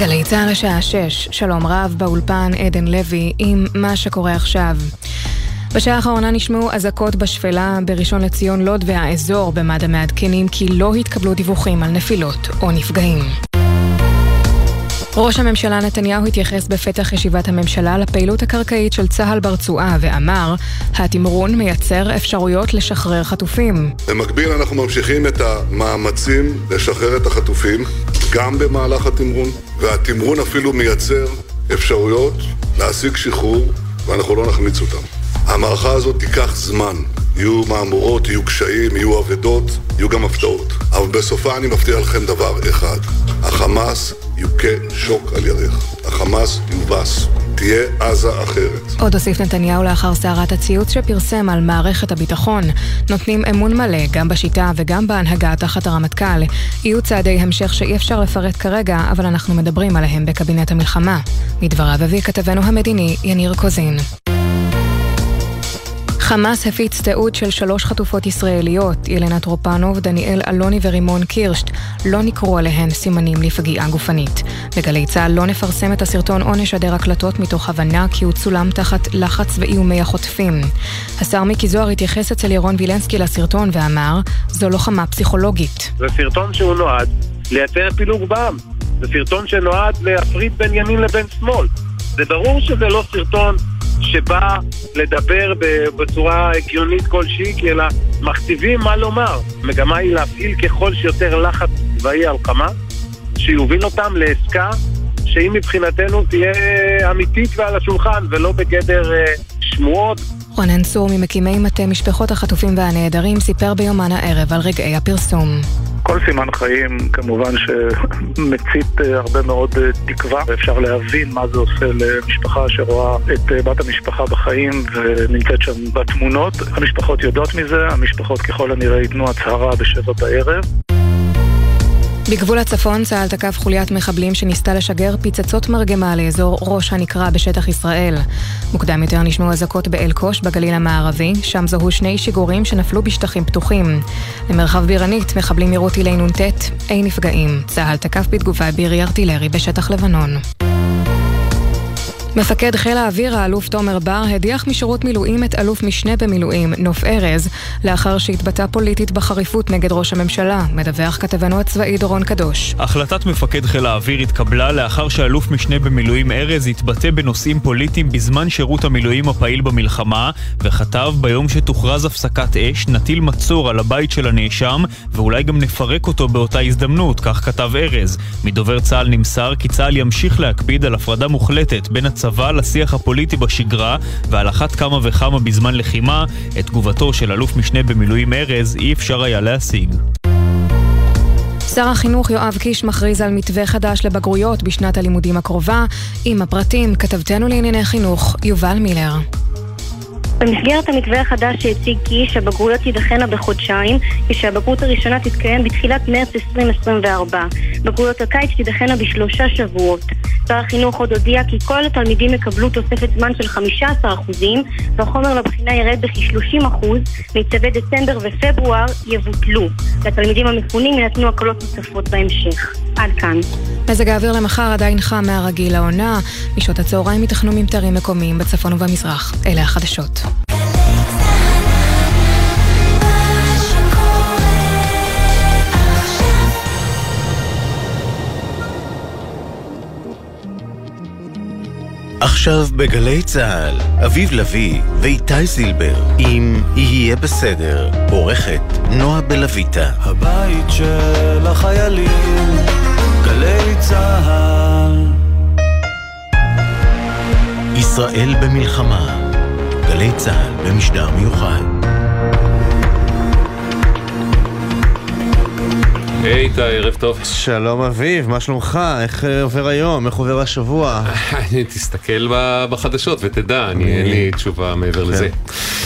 גלי צה"ל השעה 6, שלום רב באולפן עדן לוי עם מה שקורה עכשיו. בשעה האחרונה נשמעו אזעקות בשפלה בראשון לציון לוד והאזור במד"א מעדכנים כי לא התקבלו דיווחים על נפילות או נפגעים. ראש הממשלה נתניהו התייחס בפתח ישיבת הממשלה לפעילות הקרקעית של צה"ל ברצועה ואמר, התמרון מייצר אפשרויות לשחרר חטופים. במקביל אנחנו ממשיכים את המאמצים לשחרר את החטופים גם במהלך התמרון, והתמרון אפילו מייצר אפשרויות להשיג שחרור ואנחנו לא נחמיץ אותם. המערכה הזאת תיקח זמן. יהיו מהמורות, יהיו קשיים, יהיו אבדות, יהיו גם הפתעות. אבל בסופה אני מבטיח לכם דבר אחד, החמאס יוכה שוק על ירך. החמאס יובס. תהיה עזה אחרת. עוד הוסיף נתניהו לאחר סערת הציוץ שפרסם על מערכת הביטחון. נותנים אמון מלא גם בשיטה וגם בהנהגה תחת הרמטכ"ל. יהיו צעדי המשך שאי אפשר לפרט כרגע, אבל אנחנו מדברים עליהם בקבינט המלחמה. מדבריו הביא כתבנו המדיני יניר קוזין. חמאס הפיץ תיעוד של שלוש חטופות ישראליות, ילנה טרופנוב, דניאל אלוני ורימון קירשט. לא ניכרו עליהן סימנים לפגיעה גופנית. בגלי צה"ל לא נפרסם את הסרטון או נשדר הקלטות מתוך הבנה כי הוא צולם תחת לחץ ואיומי החוטפים. השר מיקי זוהר התייחס אצל ירון וילנסקי לסרטון ואמר, זו לוחמה פסיכולוגית. זה סרטון שהוא נועד לייצר פילוג בעם. זה סרטון שנועד להפריד בין ימין לבין שמאל. זה ברור שזה לא סרטון שבא לדבר בצורה הגיונית כלשהי, כי אלא מכתיבים מה לומר. המגמה היא להפעיל ככל שיותר לחץ צבאי על חמאס, שיוביל אותם לעסקה שהיא מבחינתנו תהיה אמיתית ועל השולחן, ולא בגדר אה, שמועות. רונן צור ממקימי מטה משפחות החטופים והנעדרים סיפר ביומן הערב על רגעי הפרסום. כל סימן חיים כמובן שמצית אה, הרבה מאוד אה, תקווה ואפשר להבין מה זה עושה למשפחה שרואה את אה, בת המשפחה בחיים ונמצאת שם בתמונות. המשפחות יודעות מזה, המשפחות ככל הנראה ייתנו הצהרה בשבע בערב. בגבול הצפון צה"ל תקף חוליית מחבלים שניסתה לשגר פצצות מרגמה לאזור ראש הנקרה בשטח ישראל. מוקדם יותר נשמעו אזעקות באלקוש בגליל המערבי, שם זוהו שני שיגורים שנפלו בשטחים פתוחים. למרחב בירנית מחבלים ירו טילי נ"ט, אין נפגעים. צה"ל תקף בתגובה בירי ארטילרי בשטח לבנון. מפקד חיל האוויר האלוף תומר בר הדיח משירות מילואים את אלוף משנה במילואים, נוף ארז, לאחר שהתבטא פוליטית בחריפות נגד ראש הממשלה, מדווח כתבנו הצבאי דורון קדוש. החלטת מפקד חיל האוויר התקבלה לאחר שאלוף משנה במילואים ארז התבטא בנושאים פוליטיים בזמן שירות המילואים הפעיל במלחמה, וכתב ביום שתוכרז הפסקת אש, נטיל מצור על הבית של הנאשם, ואולי גם נפרק אותו באותה הזדמנות, כך כתב ארז. מדובר צה"ל נמסר כי צה"ל ימשיך להקפיד על הפרדה מוחלטת בין הצבא לשיח הפוליטי בשגרה, ועל אחת כמה וכמה בזמן לחימה, את תגובתו של אלוף משנה במילואים ארז אי אפשר היה להשיג. שר החינוך יואב קיש מכריז על מתווה חדש לבגרויות בשנת הלימודים הקרובה. עם הפרטים, כתבתנו לענייני חינוך, יובל מילר. במסגרת המתווה החדש שהציג קיש, הבגרויות תידחנה בחודשיים, כשהבגרות הראשונה תתקיים בתחילת מרץ 2024. בגרויות הקיץ תידחנה בשלושה שבועות. שר החינוך עוד הודיע כי כל התלמידים יקבלו תוספת זמן של 15% והחומר לבחינה ירד בכ-30%, מצווי דצמבר ופברואר יבוטלו. לתלמידים המפונים יינתנו הקלות נוספות בהמשך. עד כאן. מזג האוויר למחר עדיין חם מהרגיל לעונה. משעות הצהריים ייתכנו ממטרים מקומיים בצפון ובמזרח. אלה החדשות. עכשיו בגלי צה"ל, אביב לביא ואיתי זילבר עם "יהיה בסדר", עורכת נועה בלויטה. הבית של החיילים, גלי צה"ל. ישראל במלחמה, גלי צה"ל במשדר מיוחד. היי איתי, ערב טוב. שלום אביב, מה שלומך? איך אה, עובר היום? איך עובר השבוע? תסתכל בחדשות ותדע, אני אין לי תשובה מעבר לזה.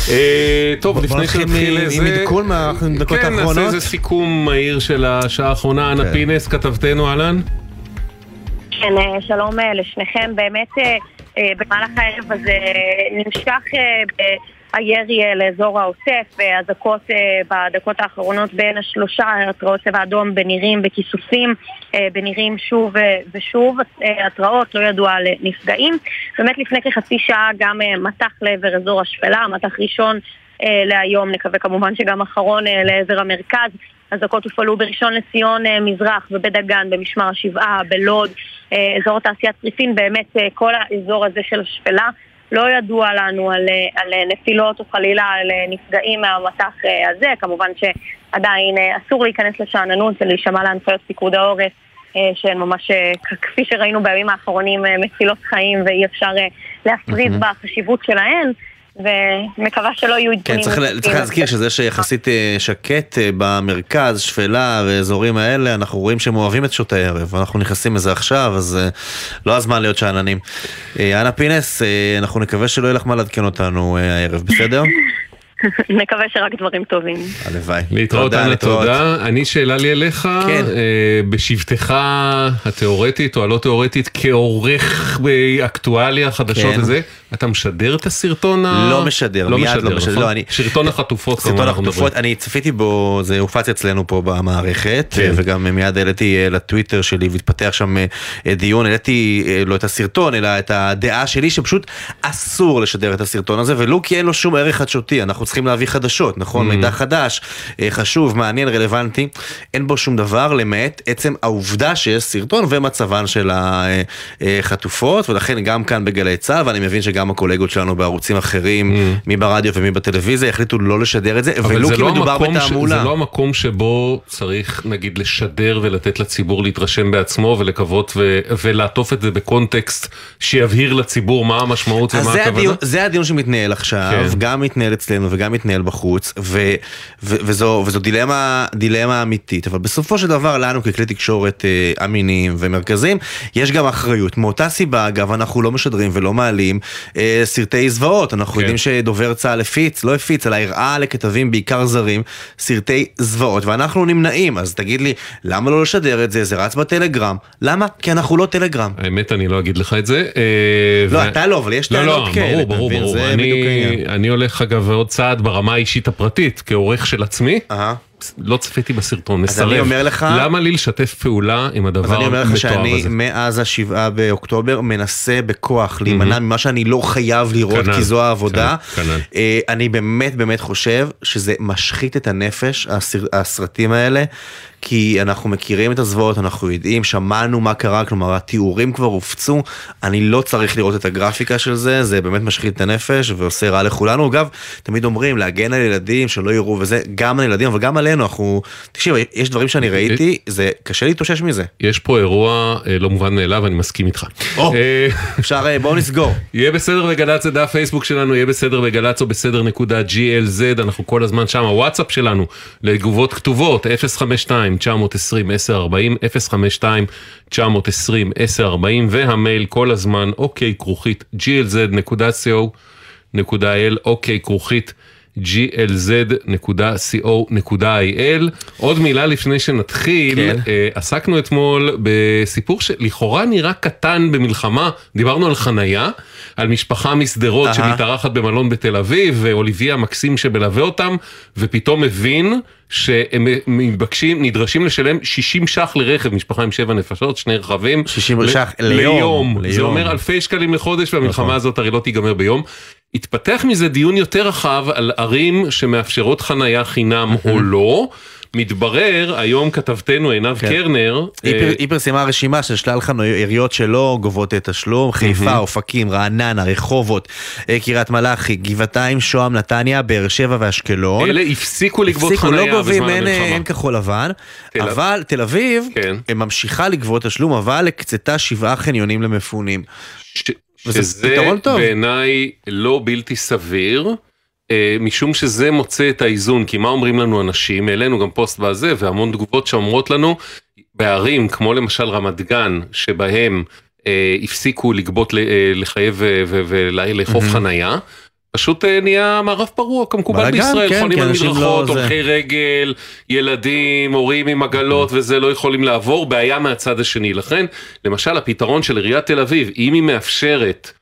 אה, טוב, לפני שנתחיל איזה... עם עדכון מהדקות כן, האחרונות. נעשה איזה סיכום מהיר של השעה האחרונה. אנה כן. פינס, כתבתנו, אהלן? כן, אה, שלום אה, לשניכם. באמת, אה, במהלך הערב הזה נמשך הירי לאזור העוטף, אזעקות בדקות האחרונות בין השלושה התרעות צבע אדום בנירים, בכיסופים, בנירים שוב ושוב, התרעות, לא ידוע על נפגעים. באמת לפני כחצי שעה גם מטח לעבר אזור השפלה, מטח ראשון להיום, נקווה כמובן שגם אחרון לעבר המרכז. אזעקות הופעלו בראשון לציון מזרח, ובית דגן, במשמר השבעה, בלוד, אזור תעשיית צריפין, באמת כל האזור הזה של השפלה. לא ידוע לנו על, על נפילות או חלילה על נפגעים מהמטח הזה, כמובן שעדיין אסור להיכנס לשאננות ולהישמע להנחיות פיקוד העורף שהן ממש, כפי שראינו בימים האחרונים, מצילות חיים ואי אפשר להפריד mm-hmm. בחשיבות שלהן. ומקווה שלא יהיו עדכונים. כן, צריך, צריך להזכיר שזה שיחסית שקט במרכז, שפלה ואזורים האלה, אנחנו רואים שהם אוהבים את שעות הערב, אנחנו נכנסים לזה עכשיו, אז לא הזמן להיות שאננים. אנה פינס, אנחנו נקווה שלא יהיה לך מה לעדכן אותנו הערב, בסדר? נקווה שרק דברים טובים. הלוואי. להתראות, אנה, תודה. אני, שאלה לי אליך, כן. אה, בשבתך התיאורטית או הלא תיאורטית, כעורך באקטואליה, חדשות כן. וזה, אתה משדר את הסרטון ה... לא משדר, לא מיד משדר, לא משדר. נכון? לא, אני... סרטון החטופות, סרטון החטופות, אני צפיתי בו, זה הופץ אצלנו פה במערכת, כן. וגם מיד העליתי אה, לטוויטר שלי והתפתח שם אה, דיון, העליתי לא את הסרטון, אלא את הדעה שלי שפשוט אסור לשדר את הסרטון הזה, ולו כי אין לו שום ערך חדשותי, אנחנו צריכים להביא חדשות, נכון? Mm. מידע חדש, אה, חשוב, מעניין, רלוונטי. אין בו שום דבר למעט עצם העובדה שיש סרטון ומצבן של החטופות, ולכן גם כאן בגלי צה"ל, ואני מבין שגם הקולגות שלנו בערוצים אחרים, mm. מי ברדיו ומי בטלוויזיה, החליטו לא לשדר את זה, ולו כי לא מדובר בתעמולה. זה לא המקום שבו צריך, נגיד, לשדר ולתת לציבור להתרשם בעצמו ולקוות ו- ולעטוף את זה בקונטקסט שיבהיר לציבור מה המשמעות ומה הכוונה. זה הדיון שמתנהל עכשיו, כן. גם מתנהל אצלנו וגם מתנהל בחוץ, ו, ו, וזו, וזו דילמה, דילמה אמיתית, אבל בסופו של דבר לנו ככלי תקשורת אה, אמינים ומרכזיים, יש גם אחריות. מאותה סיבה, אגב, אנחנו לא משדרים ולא מעלים אה, סרטי זוועות. אנחנו כן. יודעים שדובר צה"ל הפיץ, לא הפיץ, אלא הראה לכתבים, בעיקר זרים, סרטי זוועות, ואנחנו נמנעים. אז תגיד לי, למה לא לשדר את זה? זה רץ בטלגרם. למה? כי אנחנו לא טלגרם. האמת, אני לא אגיד לך את זה. אה, לא, ו... אתה לא, אבל יש טענות לא, לא, כאלה. ברור, ברור, ברור. אני, אני הולך אגב עוד צעד ברמה האישית הפרטית, כעורך של עצמי, לא צפיתי בסרטון, מסרב. אז אני אומר לך... למה לי לשתף פעולה עם הדבר המתועב הזה? אז אני אומר לך שאני מאז השבעה באוקטובר מנסה בכוח להימנע ממה שאני לא חייב לראות, כי זו העבודה. אה, אני באמת באמת חושב שזה משחית את הנפש, הסרטים האלה. כי אנחנו מכירים את הזוועות, אנחנו יודעים, שמענו מה קרה, כלומר התיאורים כבר הופצו, אני לא צריך לראות את הגרפיקה של זה, זה באמת משחית את הנפש ועושה רע לכולנו. אגב, תמיד אומרים להגן על ילדים, שלא יראו וזה, גם על ילדים, אבל גם עלינו, אנחנו... תקשיב, יש דברים שאני ראיתי, זה קשה להתאושש מזה. יש פה אירוע אה, לא מובן מאליו, אני מסכים איתך. אה, אפשר, אה, בואו נסגור. יהיה בסדר בגל"צ דף פייסבוק שלנו, יהיה בסדר בגל"צ או בסדר נקודה glz, אנחנו כל הזמן שם, הוואטסאפ שלנו, לתגובות כתובות, 052 052-920-1040, והמייל כל הזמן אוקיי כרוכית glz.co.il, אוקיי כרוכית glz.co.il. עוד מילה לפני שנתחיל, כן. אה, עסקנו אתמול בסיפור שלכאורה נראה קטן במלחמה, דיברנו על חנייה, על משפחה משדרות שמתארחת במלון בתל אביב, ואוליביה המקסים שמלווה אותם, ופתאום מבין שהם מתבקשים, נדרשים לשלם 60 ש"ח לרכב, משפחה עם 7 נפשות, שני רכבים. 60 ש"ח ליום. ליום. זה אומר אלפי שקלים לחודש, והמלחמה נכון. הזאת הרי לא תיגמר ביום. התפתח מזה דיון יותר רחב על ערים שמאפשרות חנייה חינם או לא. מתברר, היום כתבתנו עינב כן. קרנר, היא, אה... היא פרסמה רשימה של שלל עיריות שלא גובות את תשלום, חיפה, אופקים, רעננה, רחובות, אה, קריית מלאכי, גבעתיים, שוהם, נתניה, באר שבע ואשקלון. אלה הפסיקו לגבות הפסיקו, חניה לא גובים, אין, אין כחול לבן, תל... אבל תל אביב כן. ממשיכה לגבות תשלום, אבל הקצתה שבעה חניונים למפונים. ש... שזה בעיניי לא בלתי סביר. אה, משום שזה מוצא את האיזון, כי מה אומרים לנו אנשים, העלינו גם פוסט בזה והמון תגובות שאומרות לנו, בערים כמו למשל רמת גן, שבהם אה, הפסיקו לגבות, אה, לחייב אה, ולאכוף mm-hmm. חנייה, פשוט אה, נהיה מערב פרוע כמקובל בישראל, כן, חונים על מדרכות, לא הולכי זה... רגל, ילדים, הורים עם עגלות. וזה לא יכולים לעבור, בעיה מהצד השני. לכן, למשל הפתרון של עיריית תל אביב, אם היא מאפשרת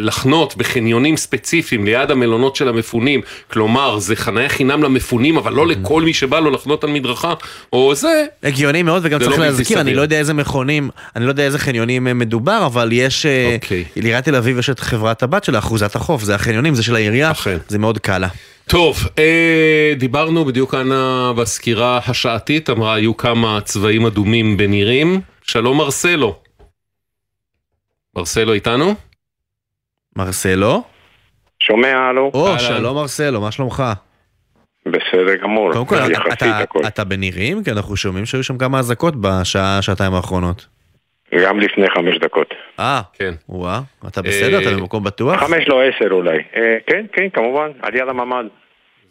לחנות בחניונים ספציפיים ליד המלונות של המפונים, כלומר זה חניה חינם למפונים אבל לא לכל מי שבא לו לחנות על מדרכה או זה. הגיוני מאוד וגם צריך לא להזכיר, אני לא יודע איזה מכונים, אני לא יודע איזה חניונים מדובר, אבל יש, אוקיי. לעיריית תל אביב יש את חברת הבת של אחוזת החוף, זה החניונים, זה של העירייה, זה מאוד קל לה. טוב, אה, דיברנו בדיוק כאן בסקירה השעתית, אמרה היו כמה צבעים אדומים בנירים. שלום מרסלו. מרסלו איתנו? מרסלו? שומע, הלו. או, שלום מרסלו, מה שלומך? בסדר גמור, קודם כל, אתה, אתה, אתה בנירים? כי אנחנו שומעים שהיו שם כמה אזעקות בשעה, שעתיים האחרונות. גם לפני חמש דקות. אה, כן. וואה, אתה בסדר? אתה במקום בטוח? חמש לא עשר אולי. אה, כן, כן, כמובן, על יד הממ"ד.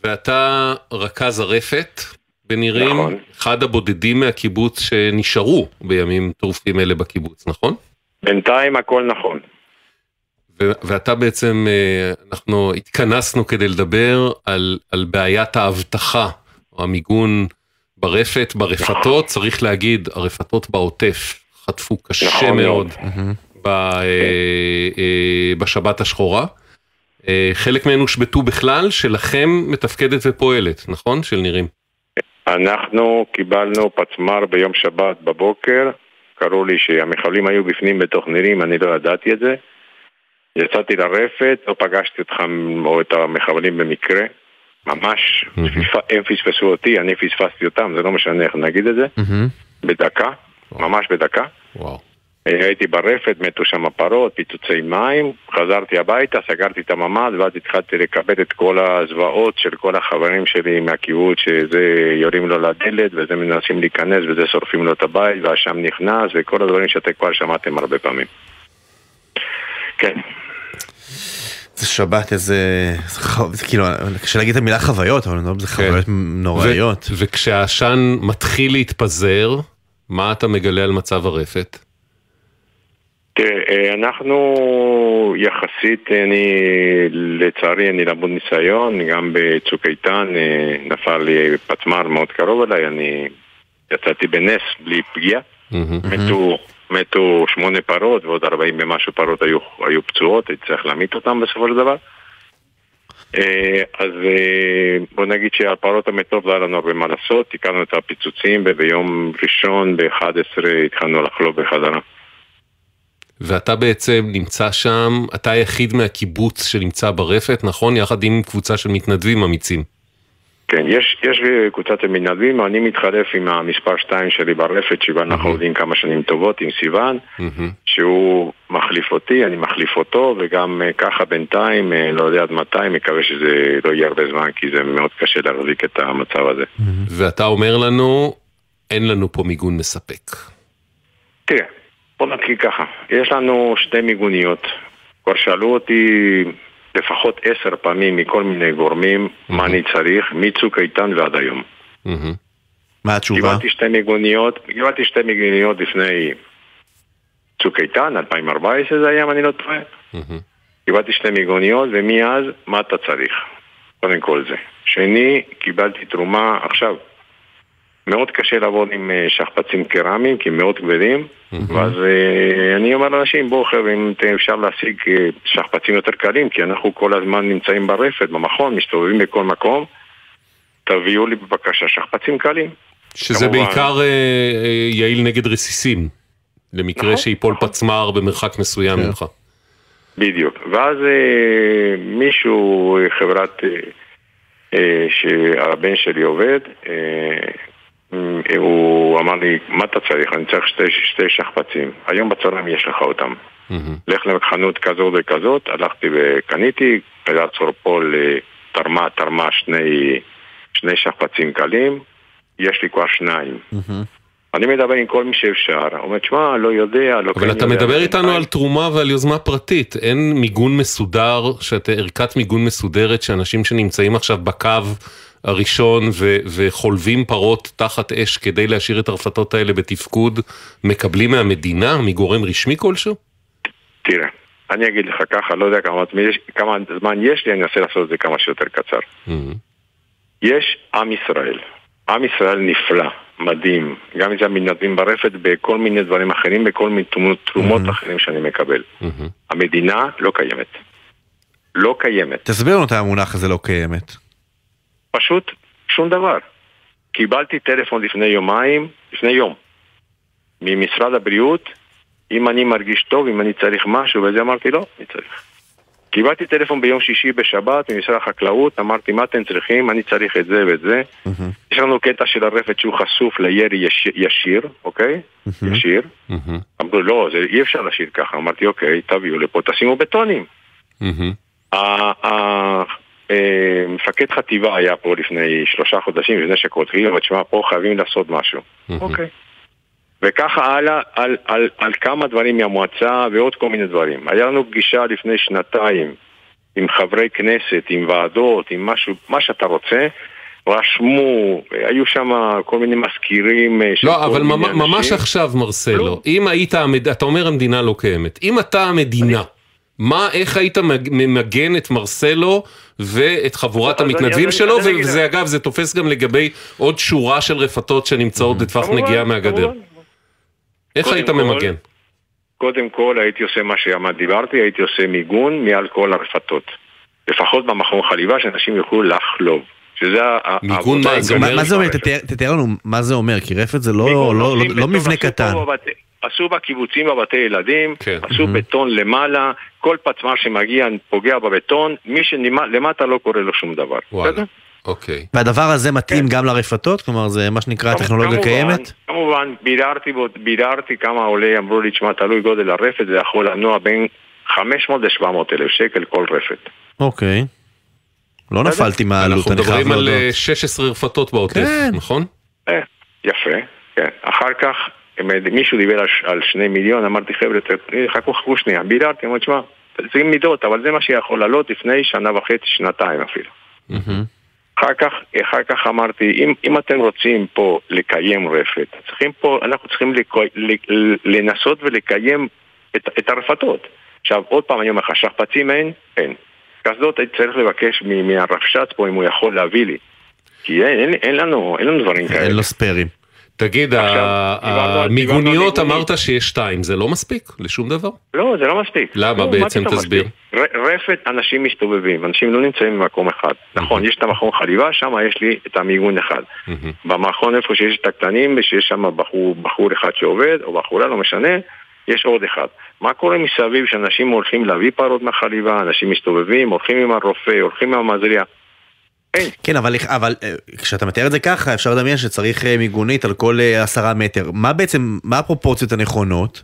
ואתה רכז הרפת בנירים, נכון. אחד הבודדים מהקיבוץ שנשארו בימים טרופים אלה בקיבוץ, נכון? בינתיים הכל נכון. ואתה בעצם, אה, אנחנו התכנסנו כדי לדבר על, על בעיית האבטחה, או המיגון ברפת, ברפתות, צריך להגיד, הרפתות בעוטף חטפו קשה נכון מאוד ב, אה, אה, בשבת השחורה. חלק מהן הושבתו בכלל, שלכם מתפקדת ופועלת, נכון? של נירים. אנחנו קיבלנו פצמ"ר ביום שבת בבוקר, קראו לי שהמחבלים היו בפנים בתוך נירים, אני לא ידעתי את זה. יצאתי לרפת, לא פגשתי אותך או את המחבלים במקרה, ממש, הם פספסו אותי, אני פספסתי אותם, זה לא משנה איך נגיד את זה, בדקה, ממש בדקה. הייתי ברפת, מתו שם פרות, פיצוצי מים, חזרתי הביתה, סגרתי את הממ"ד ואז התחלתי לקבל את כל הזוועות של כל החברים שלי מהקיבוץ שזה יורים לו לדלת וזה מנסים להיכנס וזה שורפים לו את הבית והשם נכנס וכל הדברים שאתם כבר שמעתם הרבה פעמים. כן. זה שבת איזה, כאילו, קשה להגיד את המילה חוויות, אבל זה כן. חוויות נוראיות. וכשהעשן מתחיל להתפזר, מה אתה מגלה על מצב הרפת? תראה, אה, אנחנו יחסית, אני, לצערי אני למוד ניסיון, גם בצוק איתן אה, נפל לי פצמ"ר מאוד קרוב אליי, אני יצאתי בנס בלי פגיעה, מתו, מתו שמונה פרות ועוד ארבעים ומשהו פרות היו, היו פצועות, הייתי צריך להמית אותן בסופו של דבר. אה, אז בוא נגיד שהפרות המתות לא היה לנו הרבה מה לעשות, תיקנו את הפיצוצים וביום ראשון ב-11 התחלנו לחלוב בחזרה. ואתה בעצם נמצא שם, אתה היחיד מהקיבוץ שנמצא ברפת, נכון? יחד עם קבוצה של מתנדבים אמיצים. כן, יש, יש קבוצת המתנדבים, אני מתחלף עם המספר 2 שלי ברפת, שבה אנחנו עובדים כמה שנים טובות עם סיוון, שהוא מחליף אותי, אני מחליף אותו, וגם אה, ככה בינתיים, אה, לא יודע עד מתי, מקווה שזה לא יהיה הרבה זמן, כי זה מאוד קשה להחזיק את המצב הזה. ואתה אומר לנו, אין לנו פה מיגון מספק. תראה, בוא נתחיל ככה, יש לנו שתי מיגוניות. כבר שאלו אותי לפחות עשר פעמים מכל מיני גורמים mm-hmm. מה אני צריך, מצוק איתן ועד היום. Mm-hmm. מה התשובה? קיבלתי שתי מיגוניות, קיבלתי שתי מיגוניות לפני צוק איתן, 2014 זה היה, אם אני לא טועה. Mm-hmm. קיבלתי שתי מיגוניות, ומאז, מה אתה צריך? קודם כל זה. שני, קיבלתי תרומה, עכשיו, מאוד קשה לעבוד עם אה, שכפ"צים קרמיים, כי הם מאוד כבדים, ואז אה, אני אומר לאנשים, בואו חבר'ה, אם אפשר להשיג אה, שכפ"צים יותר קלים, כי אנחנו כל הזמן נמצאים ברפת, במכון, מסתובבים בכל מקום, תביאו לי בבקשה שכפ"צים קלים. שזה כמובן... בעיקר יעיל נגד רסיסים, למקרה נכון, שיפול נכון. פצמ"ר במרחק מסוים כן. ממך. בדיוק, ואז מישהו, חברת... שהבן שלי עובד, הוא אמר לי, מה אתה צריך? אני צריך שתי, שתי שכפ"צים. היום בצהריים יש לך אותם. לך לחנות כזאת וכזאת, הלכתי וקניתי, פלט סורפול תרמה, תרמה שני, שני שכפ"צים קלים, יש לי כבר שניים. אני מדבר עם כל מי שאפשר, הוא אומר, תשמע, לא יודע, לא כן יודע. אבל אתה מדבר איתנו על תרומה ועל יוזמה פרטית, אין מיגון מסודר, ערכת מיגון מסודרת שאנשים שנמצאים עכשיו בקו הראשון ו- וחולבים פרות תחת אש כדי להשאיר את הרפתות האלה בתפקוד, מקבלים מהמדינה, מגורם רשמי כלשהו? תראה, אני אגיד לך ככה, לא יודע כמה, כמה זמן יש לי, אני אנסה לעשות את זה כמה שיותר קצר. Mm-hmm. יש עם ישראל, עם ישראל נפלא, מדהים. גם אם זה המתנדבים ברפת, בכל מיני דברים אחרים, בכל מיני תרומות mm-hmm. אחרים שאני מקבל. Mm-hmm. המדינה לא קיימת. לא קיימת. תסביר לנו את המונח הזה לא קיימת. פשוט שום דבר. קיבלתי טלפון לפני יומיים, לפני יום, ממשרד הבריאות, אם אני מרגיש טוב, אם אני צריך משהו, וזה אמרתי לא, אני צריך. קיבלתי טלפון ביום שישי בשבת ממשרד החקלאות, אמרתי מה אתם צריכים, אני צריך את זה ואת זה. Mm-hmm. יש לנו קטע של הרפת שהוא חשוף לירי יש, ישיר, אוקיי? Mm-hmm. ישיר. Mm-hmm. אמרו לא, זה אי אפשר להשאיר ככה. אמרתי אוקיי, תביאו לפה, תשימו בטונים. Mm-hmm. מפקד חטיבה היה פה לפני שלושה חודשים, לפני שכותבים, אבל תשמע, פה חייבים לעשות משהו. אוקיי. וככה הלאה על, על, על כמה דברים מהמועצה ועוד כל מיני דברים. היה לנו פגישה לפני שנתיים עם חברי כנסת, עם ועדות, עם משהו, מה שאתה רוצה. רשמו, היו שם כל מיני מזכירים אה, לא, אבל ממש אנשים. עכשיו, מרסלו, לא. אם היית, אתה אומר המדינה לא קיימת, אם אתה המדינה, אני... מה, איך היית ממגן את מרסלו ואת חבורת המתנדבים שלו, וזה אגב, זה תופס גם לגבי עוד שורה של רפתות שנמצאות בטווח נגיעה מהגדר. איך היית ממגן? קודם כל הייתי עושה מה שדיברתי, הייתי עושה מיגון מעל כל הרפתות. לפחות במכון חליבה, שאנשים יוכלו לחלוב. שזה מיגון מה? זה אומר... מה זה אומר? תתאר לנו מה זה אומר, כי רפת זה לא, לא, לא, לא מבנה קטן. עשו בקיבוצים בבתי ילדים, כן. עשו בטון למעלה, כל פצמ"ר שמגיע פוגע בבטון, מי שלמטה לא קורה לו שום דבר. וואלה. אוקיי. והדבר הזה מתאים כן. גם לרפתות? כלומר, זה מה שנקרא טכנולוגיה קיימת? כמובן, ביררתי, ביררתי כמה עולה, אמרו לי, תשמע, תלוי גודל הרפת, זה יכול לנוע בין 500 ל-700 אלף שקל כל רפת. אוקיי. לא נפלתי מהעלות, אני חייב להודות. אנחנו מדברים על 16 רפתות בעוטף, כן. נכון? אה, יפה, כן. אחר כך, מישהו דיבר על שני מיליון, אמרתי, חבר'ה, חכו, חכו שנייה. ביררתי, אמרתי, תשמע, זה מידות, אבל זה מה שיכול לעלות לפני שנה וחצי, שנתיים אפילו. אחר כך, אחר כך אמרתי, אם, אם אתם רוצים פה לקיים רפת, צריכים פה, אנחנו צריכים לקו, לנסות ולקיים את, את הרפתות. עכשיו, עוד פעם אני אומר לך, שכפ"צים אין? אין. קסדות הייתי צריך לבקש מהרבש"ץ פה אם הוא יכול להביא לי. כי אין, אין, אין, לנו, אין לנו דברים כאלה. אין לו ספיירים. תגיד, המיגוניות אמרת שיש שתיים, זה לא מספיק לשום דבר? לא, זה לא מספיק. למה לא, בעצם? תסביר. רפת, אנשים מסתובבים, אנשים לא נמצאים במקום אחד. נכון, יש את המכון חליבה, שם יש לי את המיגון אחד. במכון איפה שיש את הקטנים, ושיש שם בחור אחד שעובד, או בחורה, לא משנה, יש עוד אחד. מה קורה מסביב שאנשים הולכים להביא פרות מהחליבה, אנשים מסתובבים, הולכים עם הרופא, הולכים עם המזריע. כן, אבל, אבל אה, כשאתה מתאר את זה ככה, אפשר לדמיין שצריך אה, מיגונית על כל אה, עשרה מטר. מה בעצם, מה הפרופורציות הנכונות?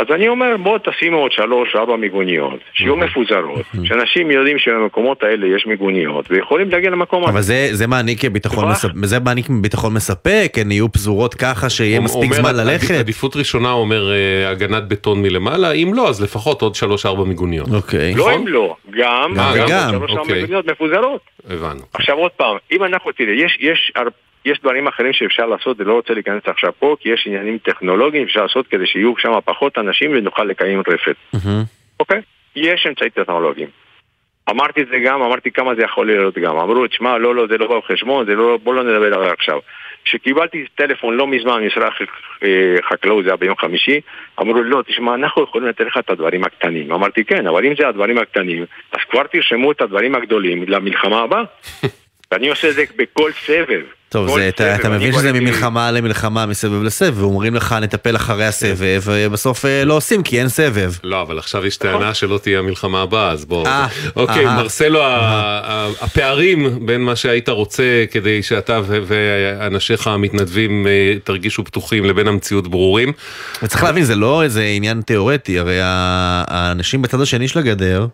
אז אני אומר, בוא תשימו עוד שלוש, ארבע מיגוניות, שיהיו מפוזרות, שאנשים יודעים שבמקומות האלה יש מיגוניות, ויכולים להגיע למקום הזה. אבל זה, זה מעניק ביטחון, מספק, זה מעניק ביטחון מספק, הן יהיו פזורות ככה שיהיה מספיק זמן ללכת? עדיפות ראשונה אומר הגנת בטון מלמעלה, אם לא, אז לפחות עוד שלוש, ארבע מיגוניות. אוקיי. לא אם לא, גם, גם, שלוש, ארבע אוקיי. מיגוניות מפוזרות. הבנו. עכשיו עוד פעם, אם אנחנו, תראה, יש, יש דברים אחרים שאפשר לעשות, אני לא רוצה להיכנס עכשיו פה, כי יש עניינים טכנולוגיים שאפשר לעשות כדי שיהיו שם פחות אנשים ונוכל לקיים רפת. אוקיי? יש אמצעים טכנולוגיים. אמרתי את זה גם, אמרתי כמה זה יכול להיות גם. אמרו, תשמע, לא, לא, זה לא בא בחשבון, זה לא, בוא לא נדבר על זה עכשיו. כשקיבלתי טלפון לא מזמן ממשרד חקלאות, זה היה ביום חמישי, אמרו, לא, תשמע, אנחנו יכולים לתת לך את הדברים הקטנים. אמרתי, כן, אבל אם זה הדברים הקטנים, אז כבר תרשמו את הדברים הגדולים למלחמה הבאה. ואני עושה את זה בכל סבב. טוב, זה, אתה, אתה מבין שזה ממלחמה למלחמה, מסבב לסבב, אומרים לך נטפל אחרי הסבב, ובסוף אה, לא עושים כי אין סבב. לא, אבל עכשיו יש טענה שלא תהיה המלחמה הבאה, אז בוא. אה, אוקיי, אה, מרסלו, הפערים בין מה שהיית רוצה כדי שאתה ואנשיך המתנדבים תרגישו פתוחים לבין המציאות ברורים. וצריך להבין, זה לא איזה עניין תיאורטי, הרי האנשים בצד השני של הגדר,